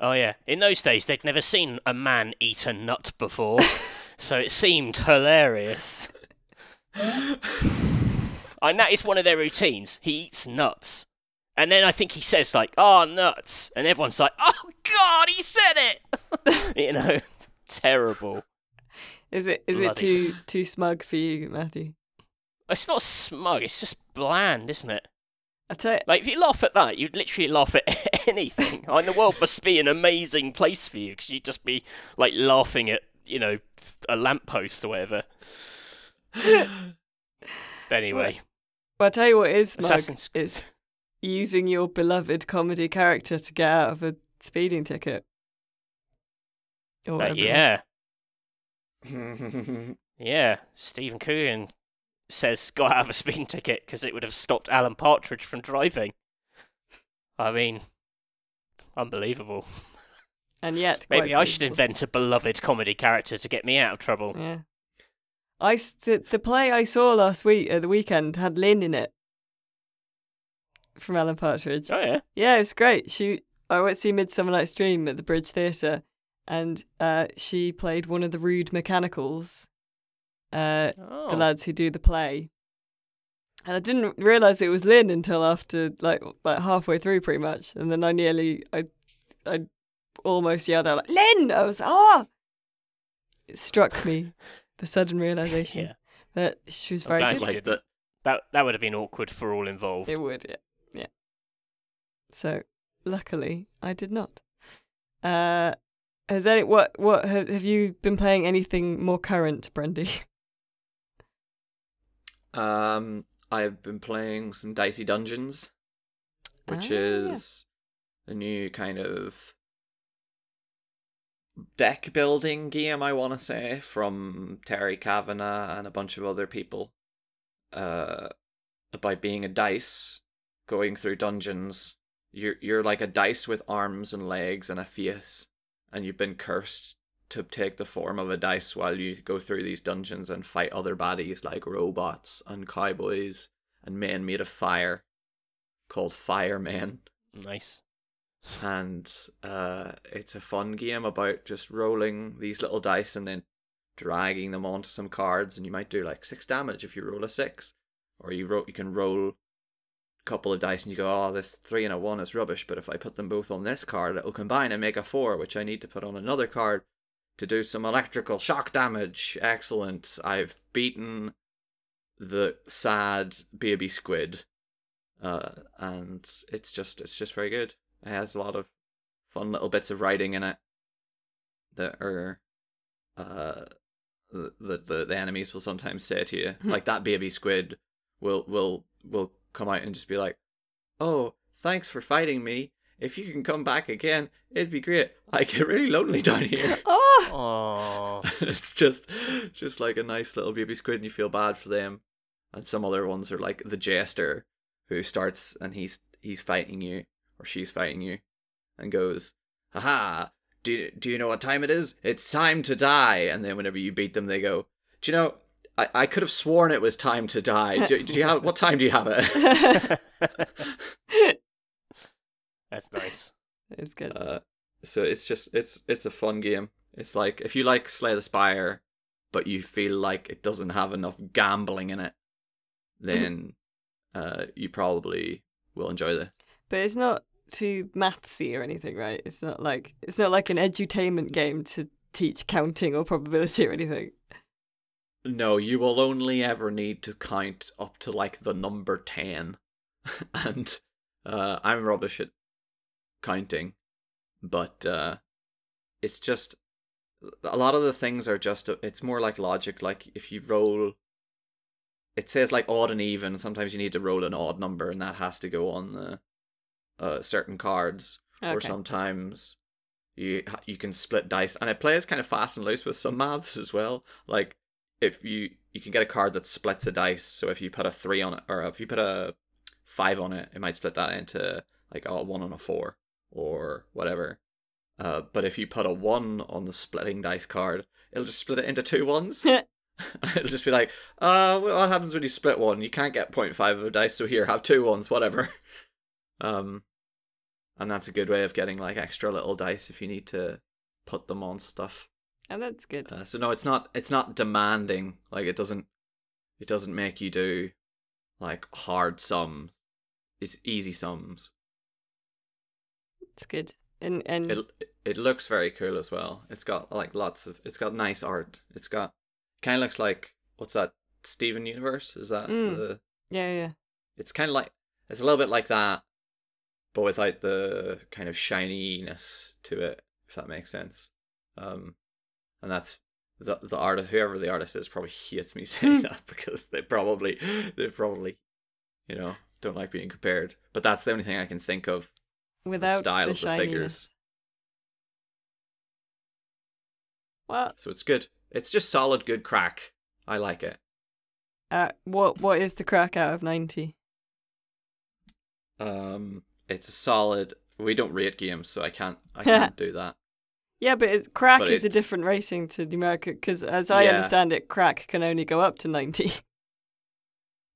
Speaker 1: Oh yeah, in those days they'd never seen a man eat a nut before, so it seemed hilarious. and that is one of their routines. He eats nuts, and then I think he says like, "Oh, nuts," and everyone's like, "Oh God, he said it!" you know, terrible.
Speaker 2: Is it? Is it too too smug for you, Matthew?
Speaker 1: It's not smug. It's just bland, isn't it?
Speaker 2: I tell you,
Speaker 1: Like if you laugh at that, you'd literally laugh at anything. I mean, the world must be an amazing place for you because you'd just be like laughing at you know a lamppost or whatever. But anyway,
Speaker 2: well, I tell you what is smug
Speaker 1: Assassin's
Speaker 2: is using your beloved comedy character to get out of a speeding ticket. Or
Speaker 1: uh, yeah, yeah. Stephen Coogan says got out of a speeding ticket because it would have stopped Alan Partridge from driving. I mean, unbelievable.
Speaker 2: and yet
Speaker 1: Maybe I should invent a beloved comedy character to get me out of trouble.
Speaker 2: Yeah. I the, the play I saw last week at the weekend had Lynn in it from Alan Partridge.
Speaker 1: Oh yeah.
Speaker 2: Yeah, it was great. She I went to see Midsummer Night's Dream at the Bridge Theatre, and uh, she played one of the rude mechanicals, uh,
Speaker 1: Oh.
Speaker 2: the lads who do the play. And I didn't realise it was Lynn until after like like halfway through, pretty much. And then I nearly I I almost yelled out like Lynn. I was ah. It struck me, the sudden realization
Speaker 1: Yeah.
Speaker 2: that she was
Speaker 1: I'm
Speaker 2: very
Speaker 1: glad
Speaker 2: good.
Speaker 3: like
Speaker 1: didn't.
Speaker 3: that.
Speaker 1: That that would have been awkward for all involved.
Speaker 2: It would, yeah. Yeah. So luckily I did not. Uh has any what what have, have you been playing anything more current, Brendy?
Speaker 3: Um, I've been playing some Dicey Dungeons, which
Speaker 2: Ah, yeah.
Speaker 3: is a new kind of deck building game, I want to say, from Terry Cavanagh and a bunch of other people. Uh, about being a dice, going through dungeons. You're you're like a dice with arms and legs and a face, and you've been cursed to take the form of a dice while you go through these dungeons and fight other baddies like robots and cowboys and men made of fire, called firemen
Speaker 1: Nice.
Speaker 3: and uh, it's a fun game about just rolling these little dice and then dragging them onto some cards, and you might do like six damage if you roll a six, or you ro- you can roll couple of dice and you go, oh, this three and a one is rubbish, but if I put them both on this card, it'll combine and make a four, which I need to put on another card to do some electrical shock damage. Excellent! I've beaten the sad baby squid uh, and it's just it's just very good. It has a lot of fun little bits of writing in it that are uh the the, the enemies will sometimes say to you like that baby squid will will will come out and just be like oh thanks for fighting me. If you can come back again it'd be great. I get really lonely down here.
Speaker 2: Oh,
Speaker 3: it's just just like a nice little baby squid and you feel bad for them. And some other ones are like the jester who starts and he's he's fighting you or she's fighting you and goes haha do, do you know what time it is? It's time to die. And then whenever you beat them they go do you know I, I could have sworn it was time to die do, do you have what time do you have it
Speaker 1: that's nice.
Speaker 2: it's good.
Speaker 3: Uh, so it's just it's it's a fun game. It's like if you like Slay the Spire, but you feel like it doesn't have enough gambling in it, then uh, you probably will enjoy this.
Speaker 2: But it's not too mathsy or anything, right? It's not like it's not like an edutainment game to teach counting or probability or anything.
Speaker 3: No, you will only ever need to count up to like the number ten, and uh, I'm rubbish at counting, but uh, it's just a lot of the things are just it's more like logic. Like if you roll, it says like odd and even. Sometimes you need to roll an odd number, and that has to go on the uh, certain cards. Or sometimes you you can split dice, and it plays kind of fast and loose with some maths as well. Like if you you can get a card that splits a dice. So if you put a three on it, or if you put a five on it, it might split that into like a one on a four or whatever. Uh, but if you put a one on the splitting dice card, it'll just split it into two ones. it'll just be like, uh, what happens when you split one? You can't get 0.5 of a dice, so here, have two ones, whatever. Um, and that's a good way of getting like extra little dice if you need to put them on stuff.
Speaker 2: And that's good.
Speaker 3: Uh, so no, it's not. It's not demanding. Like it doesn't. It doesn't make you do like hard sums. It's easy sums.
Speaker 2: It's good. And and
Speaker 3: It it looks very cool as well. It's got like lots of. It's got nice art. It's got kind of looks like what's that? Steven Universe is that
Speaker 2: Mm.
Speaker 3: the?
Speaker 2: yeah, yeah.
Speaker 3: It's kind of like it's a little bit like that, but without the kind of shininess to it. If that makes sense. Um, and that's the the artist. Whoever the artist is probably hates me saying that because they probably they probably, you know, don't like being compared. But that's the only thing I can think of.
Speaker 2: Without
Speaker 3: style
Speaker 2: the
Speaker 3: of the
Speaker 2: shininess.
Speaker 3: figures.
Speaker 2: Well,
Speaker 3: So it's good. It's just solid, good crack. I like it.
Speaker 2: uh, what what is the crack out of ninety?
Speaker 3: Um, it's a solid. We don't rate games, so I can't. I can't do that.
Speaker 2: Yeah, but it's, crack
Speaker 3: But
Speaker 2: is a different rating to numeric because, as I
Speaker 3: Yeah.
Speaker 2: understand it, crack can only go up to ninety.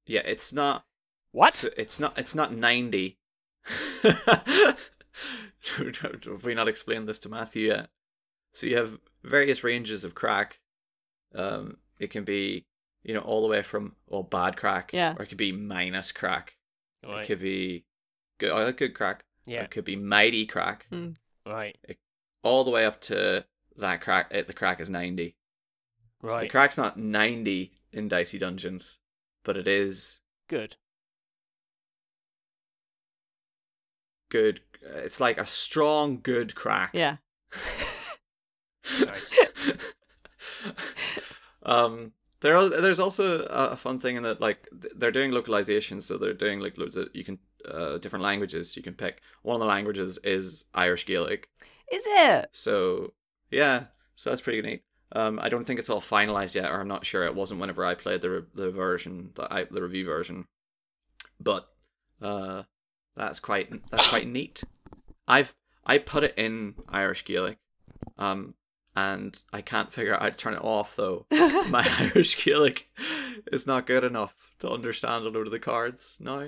Speaker 3: Yeah, it's not.
Speaker 1: What?
Speaker 3: It's, it's not. It's not ninety. Have we not explained this to Matthew yet? So you have various ranges of crack. Um, it can be, you know, all the way from well, bad crack,
Speaker 2: Yeah.
Speaker 3: or it could be minus crack.
Speaker 1: Right.
Speaker 3: It could be good, oh, good crack. Or
Speaker 1: Yeah.
Speaker 3: It could be mighty crack,
Speaker 1: Right.
Speaker 3: All the way up to that crack. It, the crack is ninety. So the crack's not ninety in Dicey Dungeons, but it is
Speaker 1: Good.
Speaker 3: good. It's like a strong, good crack.
Speaker 2: yeah.
Speaker 1: Nice.
Speaker 3: um, there are, there's also a, a fun thing in that like they're doing localizations, so they're doing like loads of you can uh different languages you can pick. One of the languages is Irish Gaelic,
Speaker 2: Is it?
Speaker 3: so yeah, so that's pretty neat. Um, I don't think it's all finalized yet, or I'm not sure. It wasn't whenever I played the re- the version, the I, the review version, but uh, that's quite that's quite neat. I've I put it in Irish Gaelic, um, and I can't figure out how to turn it off though. My Irish Gaelic is not good enough to understand a load of the cards now.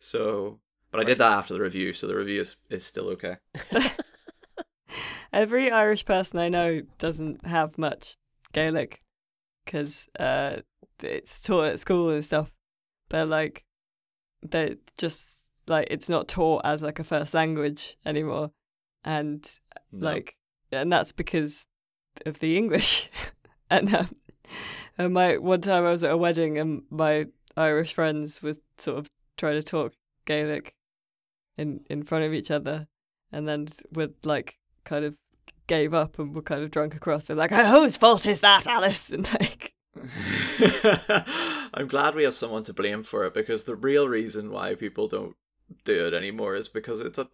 Speaker 3: So, but I did that after the review, so the review is, is still okay.
Speaker 2: Every Irish person I know doesn't have much Gaelic because uh, it's taught at school and stuff. But like, they just like it's not taught as like a first language anymore, and
Speaker 3: No.
Speaker 2: like, and that's because of the English. and um, and my one time I was at a wedding and my Irish friends were sort of trying to talk Gaelic in in front of each other, and then would like kind of gave up and were kind of drunk across. They're like, "Oh, whose fault is that, Alice?" And like,
Speaker 3: I'm glad we have someone to blame for it because the real reason why people don't do it anymore is because it's a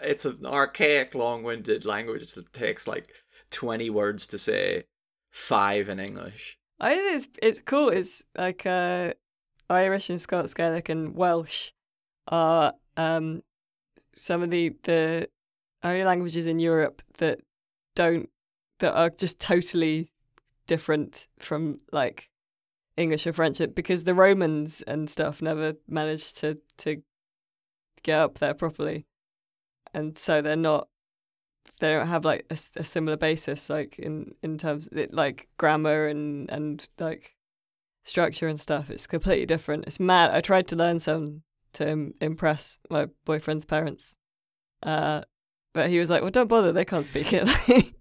Speaker 3: it's an archaic, long-winded language that takes like twenty words to say five in English.
Speaker 2: I think it's it's cool. It's like uh, Irish and Scots Gaelic and Welsh are um some of the the only languages in Europe that don't that are just totally different from like English or French because the Romans and stuff never managed to to get up there properly, and so they're not they don't have like a similar basis like in in terms it, like grammar and and like structure and stuff. It's completely different. It's mad. I tried to learn some to Im- impress my boyfriend's parents, uh, but he was like, "Well, don't bother. They can't speak it."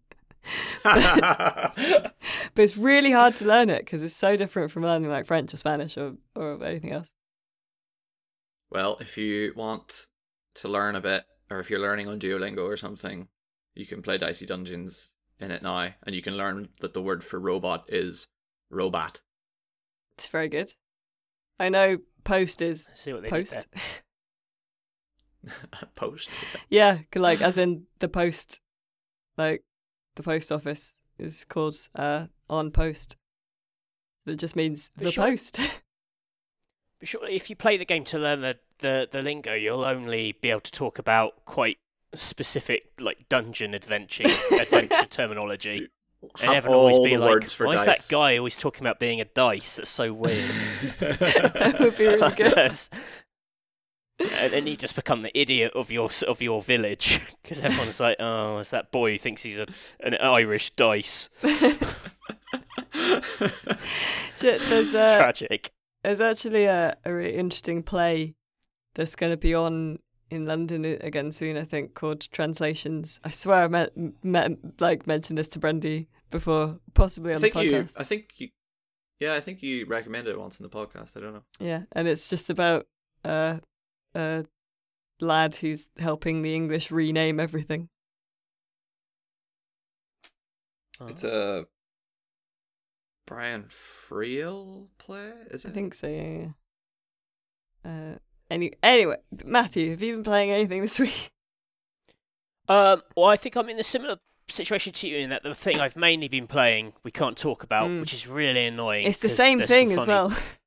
Speaker 2: but it's really hard to learn it because it's so different from learning like French or Spanish or or anything else.
Speaker 3: Well, if you want to learn a bit, or if you're learning on Duolingo or something, you can play Dicey Dungeons in it now, and you can learn that the word for robot is robot.
Speaker 2: It's very good. I know post is
Speaker 1: Let's see what they
Speaker 2: post.
Speaker 1: did there.
Speaker 3: Post.
Speaker 2: Yeah, like as in the post, like the post office is called uh on post. That just means
Speaker 1: But
Speaker 2: the
Speaker 1: sure-
Speaker 2: post.
Speaker 1: But surely, if you play the game to learn the, the, the lingo, you'll only be able to talk about quite specific like dungeon adventure adventure terminology. And
Speaker 3: Have
Speaker 1: always
Speaker 3: all
Speaker 1: be like,
Speaker 3: words for
Speaker 1: "Why is that guy always talking about being a dice? That's so weird."
Speaker 2: that would be really good.
Speaker 1: And then you just become the idiot of your of your village because everyone's like, "Oh, it's that boy who thinks he's a, an Irish dice."
Speaker 2: Shit, there's
Speaker 1: It's
Speaker 2: uh,
Speaker 1: tragic.
Speaker 2: there's actually a, a really interesting play that's going to be on in London again soon. I think called Translations. I swear I met, met like mentioned this to Brendy before, possibly
Speaker 3: I
Speaker 2: on the
Speaker 3: think you.
Speaker 2: podcast.
Speaker 3: I think you. Yeah, I think you recommended it once in the podcast. I don't know.
Speaker 2: Yeah, and it's just about uh, a lad who's helping the English rename everything.
Speaker 3: It's a Brian Friel play. Is it?
Speaker 2: I think so. Yeah. yeah. Uh, any anyway, Matthew, have you been playing anything this week?
Speaker 1: Um, well, I think I'm in a similar situation to you in that the thing I've mainly been playing we can't talk about,
Speaker 2: Mm.
Speaker 1: which is really annoying.
Speaker 2: It's the same
Speaker 1: there's some
Speaker 2: thing as well.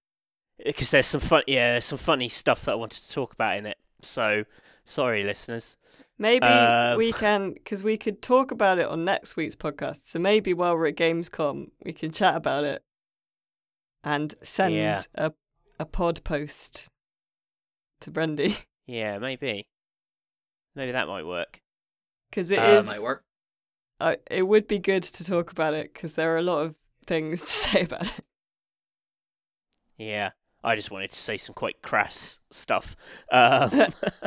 Speaker 1: Because there's some fun, yeah, there's some funny stuff that I wanted to talk about in it. So sorry, listeners.
Speaker 2: Maybe
Speaker 1: Um,
Speaker 2: we can, because we could talk about it on next week's podcast. So maybe while we're at Gamescom, we can chat about it and send
Speaker 1: Yeah.
Speaker 2: a a pod post to Brendy
Speaker 1: Yeah, maybe, maybe that might work.
Speaker 2: because it
Speaker 1: Uh,
Speaker 2: is.
Speaker 3: might work.
Speaker 2: uh, it would be good to talk about it because there are a lot of things to say about it.
Speaker 1: Yeah, I just wanted to say some quite crass stuff. Um,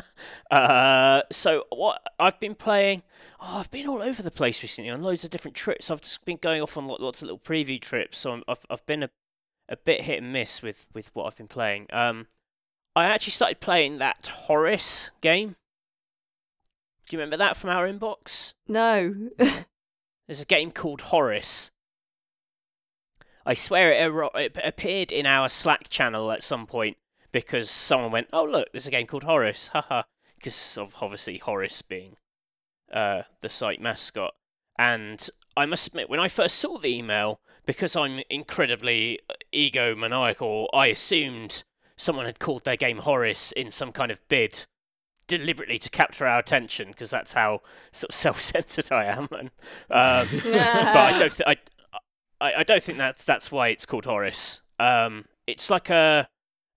Speaker 1: uh, so what I've been playing, oh, I've been all over the place recently on loads of different trips. I've just been going off on lots of little preview trips, so I'm, I've I've been a a bit hit and miss with with what I've been playing. Um, I actually started playing that Horace game. Do you remember that from our inbox?
Speaker 2: No,
Speaker 1: There's a game called Horace. I swear it, ero- it appeared in our Slack channel at some point because someone went, "Oh look, there's a game called Horace." Haha. Because of obviously Horace being uh, the site mascot. And I must admit, when I first saw the email, because I'm incredibly egomaniacal, I assumed someone had called their game Horace in some kind of bid deliberately to capture our attention, because that's how sort of self-centered I am. And, um, but I don't think I, I, I don't think that's that's why it's called Horace. Um, it's like a,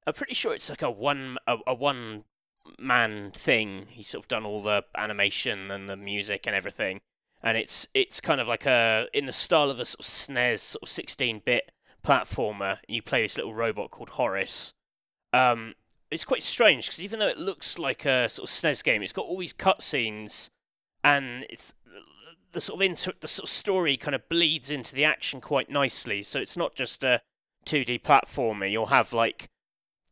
Speaker 1: I'm pretty sure it's like a one a, a one man thing. He's sort of done all the animation and the music and everything, and it's it's kind of like a in the style of a sort of SNES sort of 16 bit platformer. You play this little robot called Horace. Um, it's quite strange because even though it looks like a sort of SNES game, it's got all these cutscenes, and it's the sort of inter- the sort of story kind of bleeds into the action quite nicely. So it's not just a 2D platformer. You'll have like,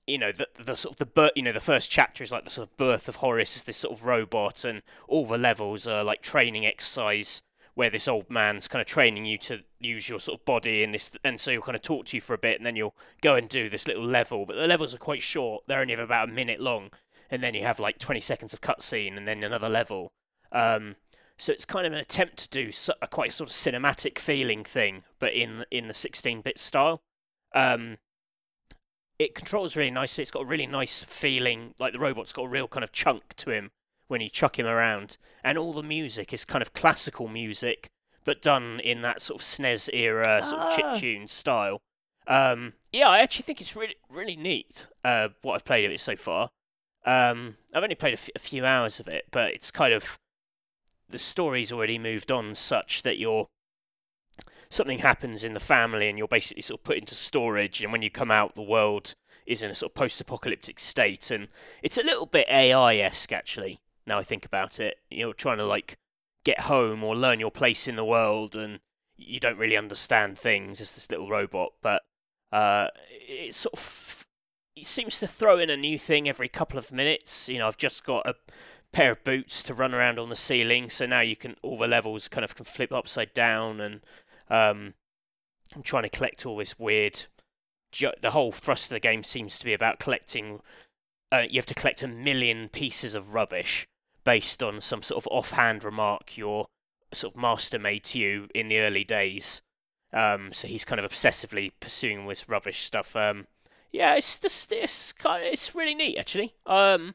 Speaker 1: you know, the the sort of the birth. You know, the first chapter is like the sort of birth of Horace as this sort of robot, and all the levels are like training exercise where this old man's kind of training you to use your sort of body and this, and so he'll kind of talk to you for a bit, and then you'll go and do this little level. But the levels are quite short; they're only about a minute long, and then you have like 20 seconds of cutscene, and then another level. Um, so it's kind of an attempt to do a quite sort of cinematic feeling thing, but in in the 16-bit style. Um, it controls really nicely. It's got a really nice feeling, like the robot's got a real kind of chunk to him when you chuck him around, and all the music is kind of classical music, but done in that sort of SNES era sort of
Speaker 2: Ah.
Speaker 1: chip tune style. Um, yeah, I actually think it's really really neat. Uh, what I've played of it so far. Um, I've only played a, f- a few hours of it, but it's kind of the story's already moved on such that you're something happens in the family and you're basically sort of put into storage and when you come out the world is in a sort of post-apocalyptic state. And it's a little bit AI-esque actually now I think about it. You're trying to like get home or learn your place in the world and you don't really understand things as this little robot. But uh, it sort of it seems to throw in a new thing every couple of minutes. You know I've just got a pair of boots to run around on the ceiling. So now you can all the levels kind of can flip upside down, and um, I'm trying to collect all this weird. Ju- the whole thrust of the game seems to be about collecting. Uh, you have to collect a million pieces of rubbish based on some sort of offhand remark your sort of master made to you in the early days. Um, so he's kind of obsessively pursuing this rubbish stuff. Um, yeah, it's this, it's kind of, it's really neat actually. Um,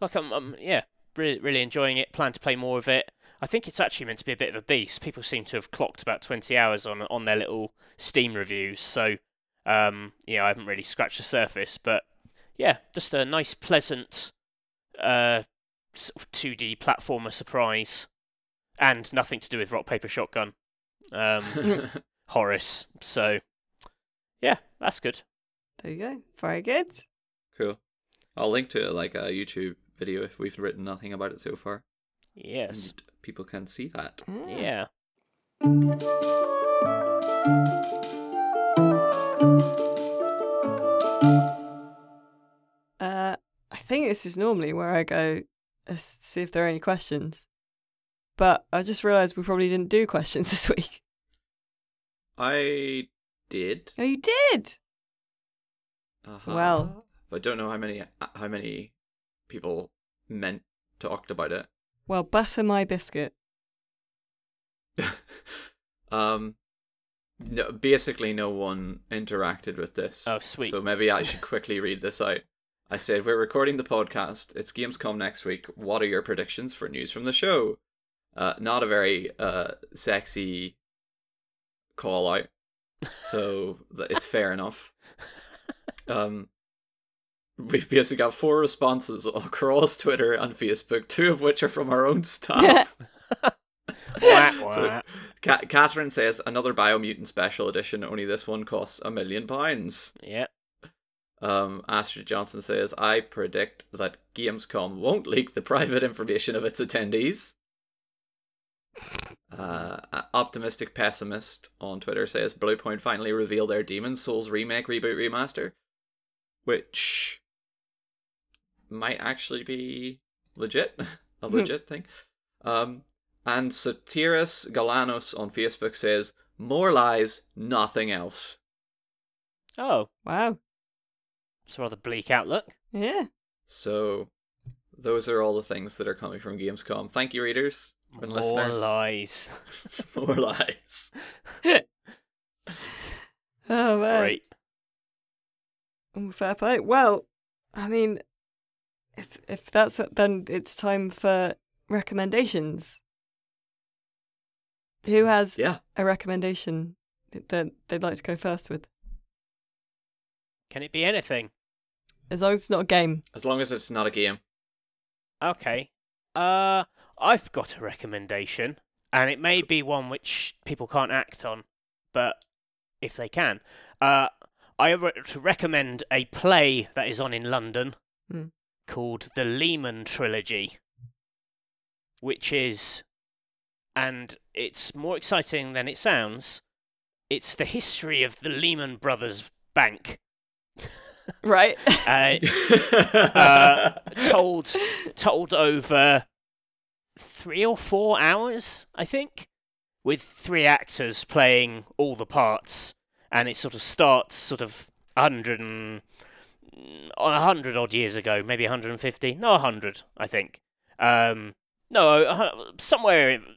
Speaker 1: like I'm, I'm yeah, really, really enjoying it. Plan to play more of it. I think it's actually meant to be a bit of a beast. People seem to have clocked about 20 hours on on their little Steam reviews. So, um, yeah, I haven't really scratched the surface, but yeah, just a nice, pleasant, uh, sort of 2D platformer surprise, and nothing to do with Rock Paper Shotgun, um, Horace. So, yeah, that's good.
Speaker 2: There you go. Very good.
Speaker 3: cool. I'll link to like a YouTube video if we've written nothing about it so far.
Speaker 1: Yes.
Speaker 3: And people can see that.
Speaker 2: Ah.
Speaker 1: Yeah.
Speaker 2: Uh, I think this is normally where I go uh, see if there are any questions. But I just realised we probably didn't do questions this week.
Speaker 3: I did.
Speaker 2: Oh, you did.
Speaker 3: Uh-huh.
Speaker 2: Well.
Speaker 3: I don't know how many how many people meant talked about it.
Speaker 2: Well, butter my biscuit.
Speaker 3: um, no, basically, no one interacted with this.
Speaker 1: Oh, sweet.
Speaker 3: So maybe I should quickly read this out. I said, We're recording the podcast. It's Gamescom next week. What are your predictions for news from the show? Uh, not a very uh, sexy call out. So th- it's fair enough. Um, we've basically got four responses across Twitter and Facebook, two of which are from our own staff.
Speaker 1: Wah,
Speaker 3: So-
Speaker 1: wah.
Speaker 3: Ca- Catherine says another Biomutant special edition. Only this one costs a million pounds.
Speaker 1: yeah.
Speaker 3: Um, Astrid Johnson says I predict that Gamescom won't leak the private information of its attendees. Uh, optimistic pessimist on Twitter says Bluepoint finally reveal their Demon's Souls remake, reboot, remaster, which might actually be legit, a legit thing. Um, and Satiris Galanos on Facebook says more lies, nothing else.
Speaker 1: Oh,
Speaker 2: Wow.
Speaker 1: it's a rather bleak outlook.
Speaker 2: Yeah.
Speaker 3: So those are all the things that are coming from Gamescom. Thank you, readers and listeners.
Speaker 1: More
Speaker 3: listeners.
Speaker 1: lies.
Speaker 3: More lies.
Speaker 2: Oh man.
Speaker 1: Great.
Speaker 2: Mm, Fair play. Well, I mean, if if that's what, then it's time for recommendations. Who has
Speaker 3: Yeah.
Speaker 2: a recommendation that they'd like to go first with?
Speaker 1: Can it be anything?
Speaker 2: As long as it's not a game.
Speaker 3: As long as it's not a game.
Speaker 1: Okay. Uh, I've got a recommendation, and it may be one which people can't act on, but if they can, uh, I re- to recommend a play that is on in London
Speaker 2: Hmm.
Speaker 1: Called the Lehman Trilogy, which is, and it's more exciting than it sounds. It's the history of the Lehman Brothers Bank.
Speaker 2: Right.
Speaker 1: Uh, uh, told told over three or four hours, I think, with three actors playing all the parts, and it sort of starts sort of hundred and on a hundred odd years ago, maybe 150, no, hundred, I think. Um, no, somewhere in-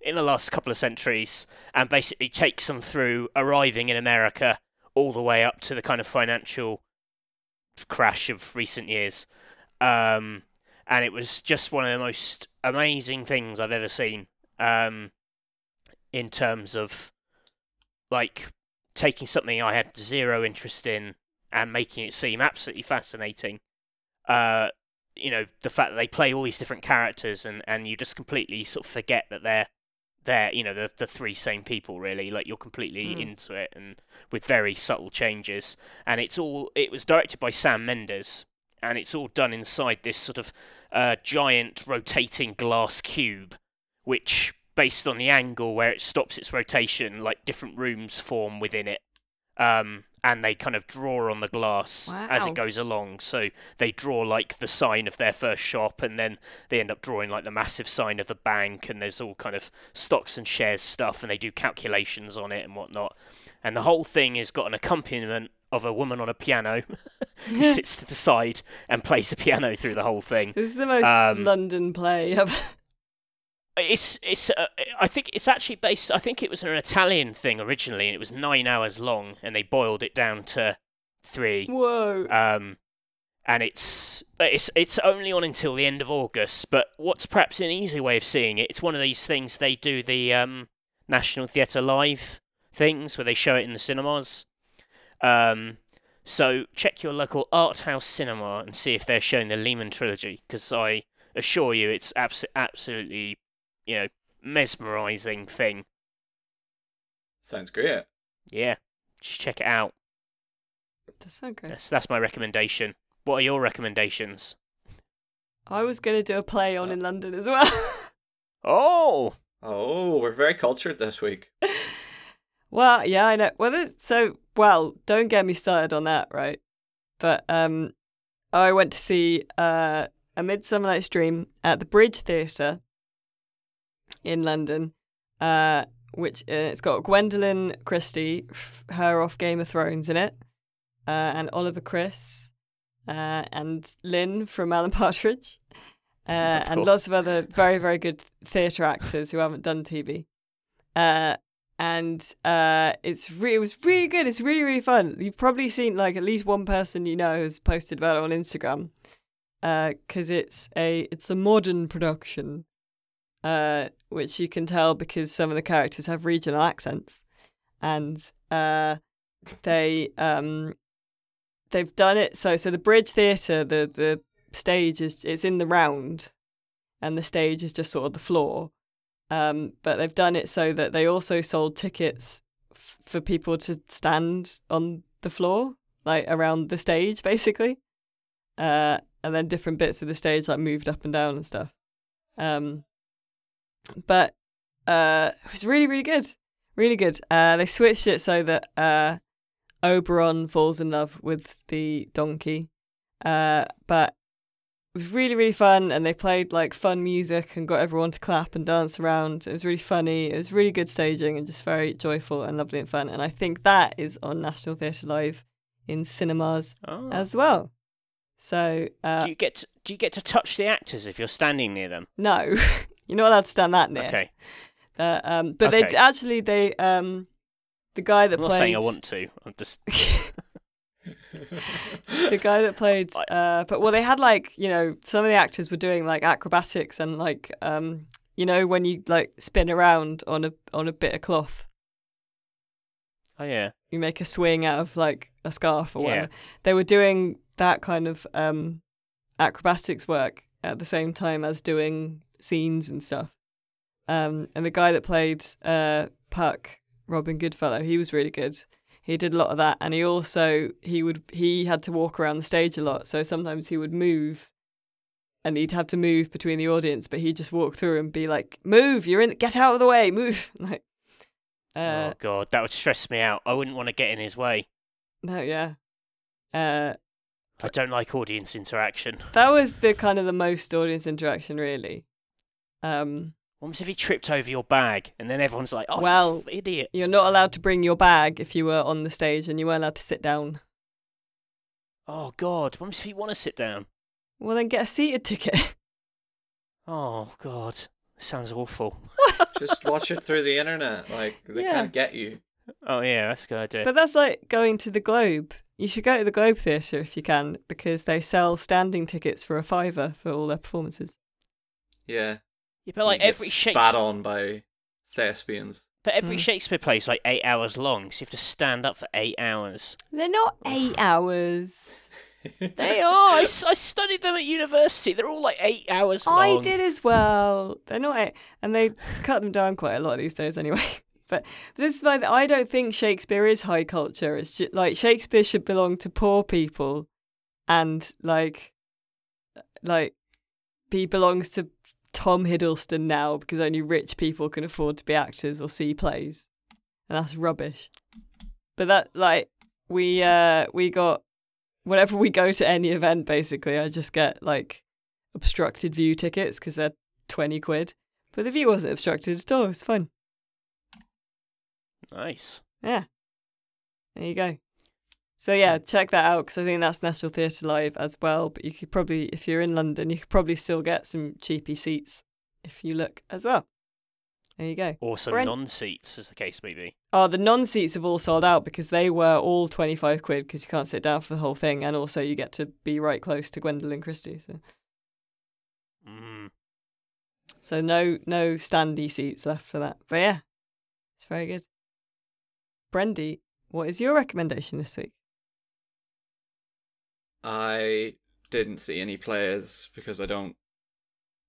Speaker 1: in the last couple of centuries, and basically takes them through arriving in America all the way up to the kind of financial crash of recent years. Um, and it was just one of the most amazing things I've ever seen. Um, in terms of like taking something I had zero interest in and making it seem absolutely fascinating. Uh, you know, the fact that they play all these different characters and, and you just completely sort of forget that they're they're you know the the three same people really like you're completely
Speaker 2: Mm.
Speaker 1: into it and with very subtle changes and it's all it was directed by Sam Mendes and it's all done inside this sort of uh, giant rotating glass cube which based on the angle where it stops its rotation like different rooms form within it um, and they kind of draw on the glass as it goes along. So they draw like the sign of their first shop and then they end up drawing like the massive sign of the bank and there's all kind of stocks and shares stuff and they do calculations on it and whatnot. And the whole thing has got an accompaniment of a woman on a piano who sits to the side and plays a piano through the whole thing.
Speaker 2: This is the most
Speaker 1: Um,
Speaker 2: London play ever.
Speaker 1: It's it's uh, I think it's actually based I think it was an Italian thing originally and it was 9 hours long and they boiled it down to 3
Speaker 2: Whoa.
Speaker 1: um and it's it's it's only on until the end of August. But what's perhaps an easy way of seeing it? It's one of these things they do the um, National Theatre Live things where they show it in the cinemas. Um, so check your local art house cinema and see if they're showing the Lehman trilogy, because I assure you it's abs- absolutely, you know, mesmerizing thing.
Speaker 3: Sounds great.
Speaker 1: Yeah, just check it out.
Speaker 2: Does sound good.
Speaker 1: That's that's my recommendation. What are your recommendations?
Speaker 2: I was going to do a play on in London as well.
Speaker 1: Oh,
Speaker 3: Oh, we're very cultured this week.
Speaker 2: well, yeah, I know. Well, so well, don't get me started on that, right? But um, I went to see uh, a Midsummer Night's Dream at the Bridge Theatre in London, uh, which uh, it's got Gwendoline Christie, her off Game of Thrones in it, uh, and Oliver Chris, uh, and Lynn from Alan Partridge, uh, and lots of other very very good theatre actors who haven't done TV. Uh, and uh, it's re- it was really good. It's really really fun. You've probably seen like at least one person you know has posted about it on Instagram, because it's a it's a modern production, uh, which you can tell because some of the characters have regional accents, and uh, they um they've done it so so the Bridge Theatre the the stage is it's in the round, and the stage is just sort of the floor. Um, but they've done it so that they also sold tickets f- for people to stand on the floor, like around the stage, basically. Uh, and then different bits of the stage like moved up and down and stuff. Um, but uh, it was really, really good, really good. Uh, they switched it so that uh, Oberon falls in love with the donkey. Uh, but it was really, really fun, and they played like fun music and got everyone to clap and dance around. It was really funny. It was really good staging and just very joyful and lovely and fun. And I think that is on National Theatre Live in cinemas
Speaker 1: oh.
Speaker 2: as well. So uh,
Speaker 1: do you get to, do you get to touch the actors if you're standing near them?
Speaker 2: no, you're not allowed to stand that near.
Speaker 1: Okay,
Speaker 2: Uh, um, but they actually they um, the guy that
Speaker 1: I'm not
Speaker 2: played
Speaker 1: saying I want to. I'm just
Speaker 2: the guy that played uh but well they had like you know some of the actors were doing like acrobatics and like um you know when you like spin around on a on a bit of cloth
Speaker 1: oh yeah.
Speaker 2: you make a swing out of like a scarf or
Speaker 1: Yeah.
Speaker 2: whatever they were doing that kind of um acrobatics work at the same time as doing scenes and stuff um and the guy that played uh puck robin goodfellow he was really good he did a lot of that and he also he would he had to walk around the stage a lot so sometimes he would move and he'd have to move between the audience but he'd just walk through and be like move you're in get out of the way move like uh
Speaker 1: oh god, that would stress me out. I wouldn't want to get in his way.
Speaker 2: no yeah uh
Speaker 1: I don't like audience interaction.
Speaker 2: that was the kind of the most audience interaction really um
Speaker 1: What if he tripped over your bag and then everyone's like, "Oh,
Speaker 2: Well-
Speaker 1: f- idiot!"
Speaker 2: you're not allowed to bring your bag if you were on the stage and you weren't allowed to sit down
Speaker 1: Oh god, what if you want to sit down?
Speaker 2: well then get a seated ticket
Speaker 1: Oh god, this sounds awful.
Speaker 3: Just watch it through the internet. Like they
Speaker 2: Yeah.
Speaker 3: can't get you.
Speaker 1: Oh yeah, that's a good idea.
Speaker 2: But that's like going to the Globe. You should go to the Globe Theatre if you can, because they sell standing tickets for a fiver for all their performances.
Speaker 3: Yeah.
Speaker 1: Yeah, but like
Speaker 3: You get
Speaker 1: every
Speaker 3: spat
Speaker 1: Shakespeare,
Speaker 3: on by thespians.
Speaker 1: but every
Speaker 2: Mm.
Speaker 1: Shakespeare play's like eight hours long, so you have to stand up for eight hours.
Speaker 2: They're not eight hours.
Speaker 1: They are. I studied them at university. They're all like eight hours long.
Speaker 2: I did as well. They're not eight, and they cut them down quite a lot these days anyway. But this is why I don't think Shakespeare is high culture. It's just, like Shakespeare should belong to poor people, and like, like, he belongs to Tom Hiddleston now because only rich people can afford to be actors or see plays, and that's rubbish. But that like we uh we got whenever we go to any event, basically, I just get like obstructed view tickets because they're twenty quid. But the view wasn't obstructed at all. It was fun.
Speaker 1: Nice.
Speaker 2: Yeah. There you go. So yeah, check that out because I think that's National Theatre Live as well. But you could probably, if you're in London, you could probably still get some cheapy seats if you look as well. There you go.
Speaker 1: Or some
Speaker 2: Brent-
Speaker 1: non-seats, as the case may be.
Speaker 2: Oh, the non-seats have all sold out because they were all twenty-five quid because you can't sit down for the whole thing, and also you get to be right close to Gwendoline Christie. So,
Speaker 1: Mm.
Speaker 2: so no no standy seats left for that. But yeah, it's very good. Brendy, what is your recommendation this week?
Speaker 3: I didn't see any plays because I don't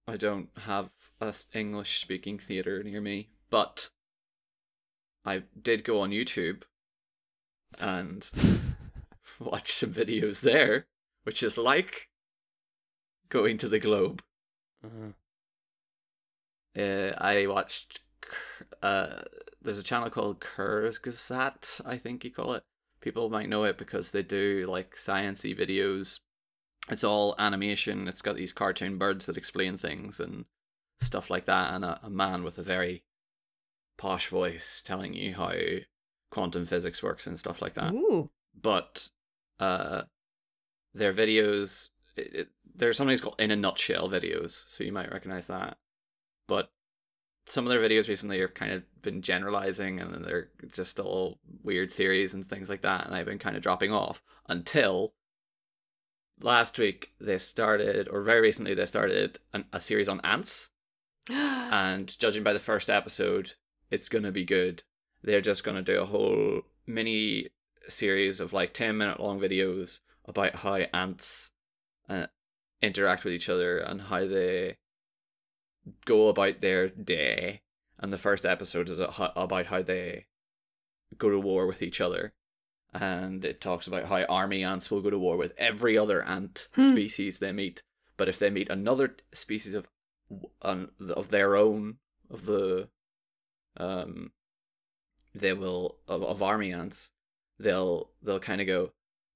Speaker 3: I don't have a English speaking theater near me, but I did go on YouTube and watch some videos there, which is like going to the Globe.
Speaker 1: Uh,
Speaker 3: Uh, I watched uh there's a channel called Kurzgesagt, I think you call it. People might know it because they do like sciency videos. It's all animation. It's got these cartoon birds that explain things and stuff like that, and a, a man with a very posh voice telling you how quantum physics works and stuff like that
Speaker 2: Ooh,
Speaker 3: but uh, their videos, it, it, there's something called in a nutshell videos, so you might recognize that. But some of their videos recently have kind of been generalizing, and then they're just all weird theories and things like that, and I've been kind of dropping off until last week they started, or very recently they started an, a series on ants, and judging by the first episode, it's gonna be good. They're just gonna do a whole mini series of like 10 minute long videos about how ants uh, interact with each other and how they go about their day. And the first episode is about how they go to war with each other. And it talks about how army ants will go to war with every other ant
Speaker 2: Hmm.
Speaker 3: species they meet. But if they meet another species of of their own of the um they will of, of army ants they'll they'll kind of go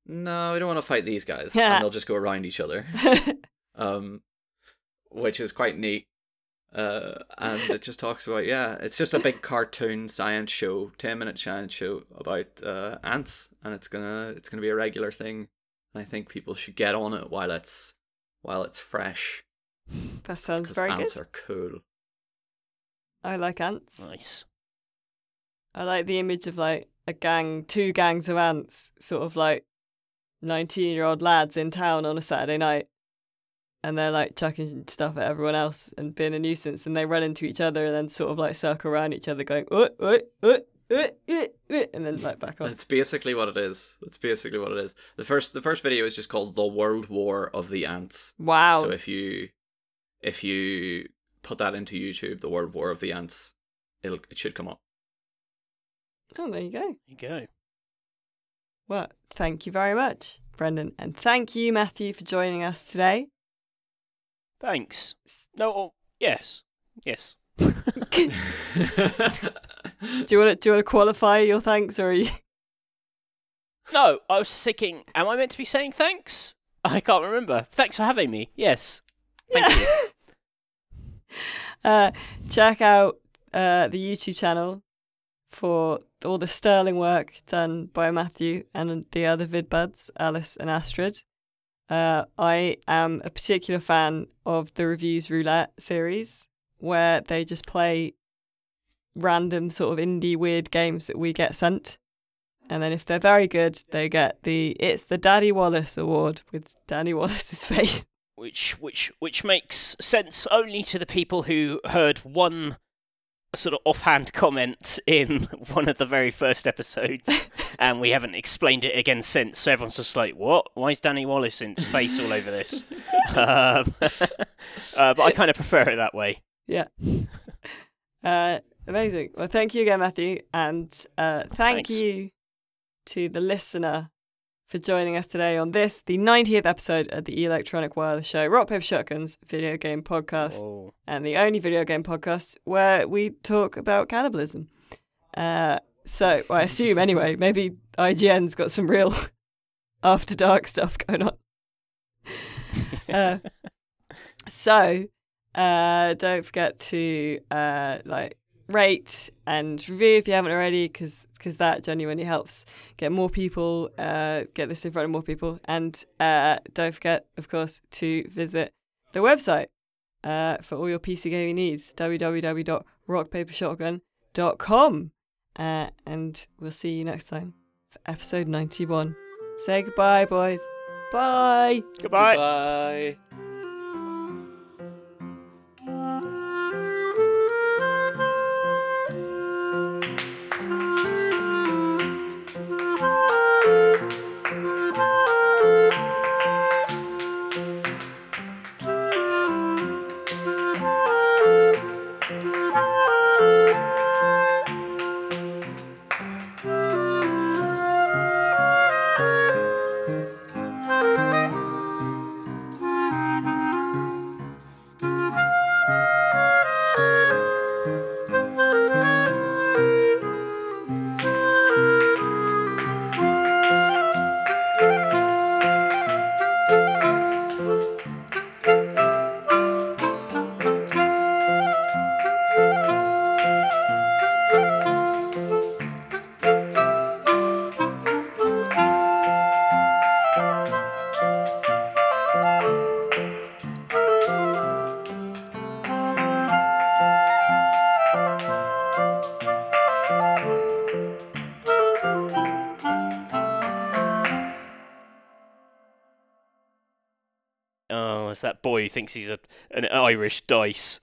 Speaker 3: no i don't want to fight these guys
Speaker 2: Yeah.
Speaker 3: and they'll just go around each other um which is quite neat uh and it just talks about yeah it's just a big cartoon science show 10 minute science show about uh ants and it's gonna it's gonna be a regular thing and i think people should get on it while it's while it's fresh
Speaker 2: that sounds very
Speaker 3: ants
Speaker 2: good.
Speaker 3: Ants are cool
Speaker 2: I like ants.
Speaker 1: nice.
Speaker 2: I like the image of like a gang, two gangs of ants, sort of like 19 year old lads in town on a Saturday night. And they're like chucking stuff at everyone else and being a nuisance. And they run into each other and then sort of like circle around each other going, uh, uh, uh, uh, uh, uh, and then like back off.
Speaker 3: That's basically what it is. That's basically what it is. The first the first video is just called The World War of the Ants.
Speaker 2: Wow.
Speaker 3: So if you if you put that into YouTube, The World War of the Ants, it'll it should come up.
Speaker 2: oh, there you go.
Speaker 1: There you go.
Speaker 2: Well, thank you very much, Brendan. And thank you, Matthew, for joining us today.
Speaker 1: Thanks. No, oh, yes. Yes.
Speaker 2: Do you want to do you want to qualify your thanks, or are you?
Speaker 1: No, I was thinking, am I meant to be saying thanks? I can't remember. Thanks for having me. Yes. Thank you.
Speaker 2: uh, check out uh, the YouTube channel for all the sterling work done by Matthew and the other vidbuds, Alice and Astrid. Uh, I am a particular fan of the Reviews Roulette series, where they just play random sort of indie weird games that we get sent. And then if they're very good, they get the It's the Daddy Wallace Award with Danny Wallace's face.
Speaker 1: which which which makes sense only to the people who heard one sort of offhand comment in one of the very first episodes and we haven't explained it again since so everyone's just like what why is danny wallace in space all over this um, uh, but i kind of prefer it that way
Speaker 2: Yeah. Uh, amazing. Well, thank you again, Matthew. And uh, thank
Speaker 1: Thanks.
Speaker 2: you to the listener for joining us today on this, the 90th episode of the Electronic Wireless Show, Rock, Paper, Shotguns video game podcast,
Speaker 1: oh.
Speaker 2: and the only video game podcast where we talk about cannibalism. Uh, so, I assume anyway, maybe IGN's got some real after dark stuff going on. Uh, so, uh, don't forget to uh, like rate and review if you haven't already, because that genuinely helps get more people, uh, get this in front of more people. And uh, don't forget, of course, to visit the website, uh, for all your PC gaming needs. www.rockpapershotgun.com. Uh, and we'll see you next time for episode 91. Say goodbye, boys. Bye.
Speaker 1: Goodbye.
Speaker 3: Bye.
Speaker 1: That boy who thinks he's a an Irish dice.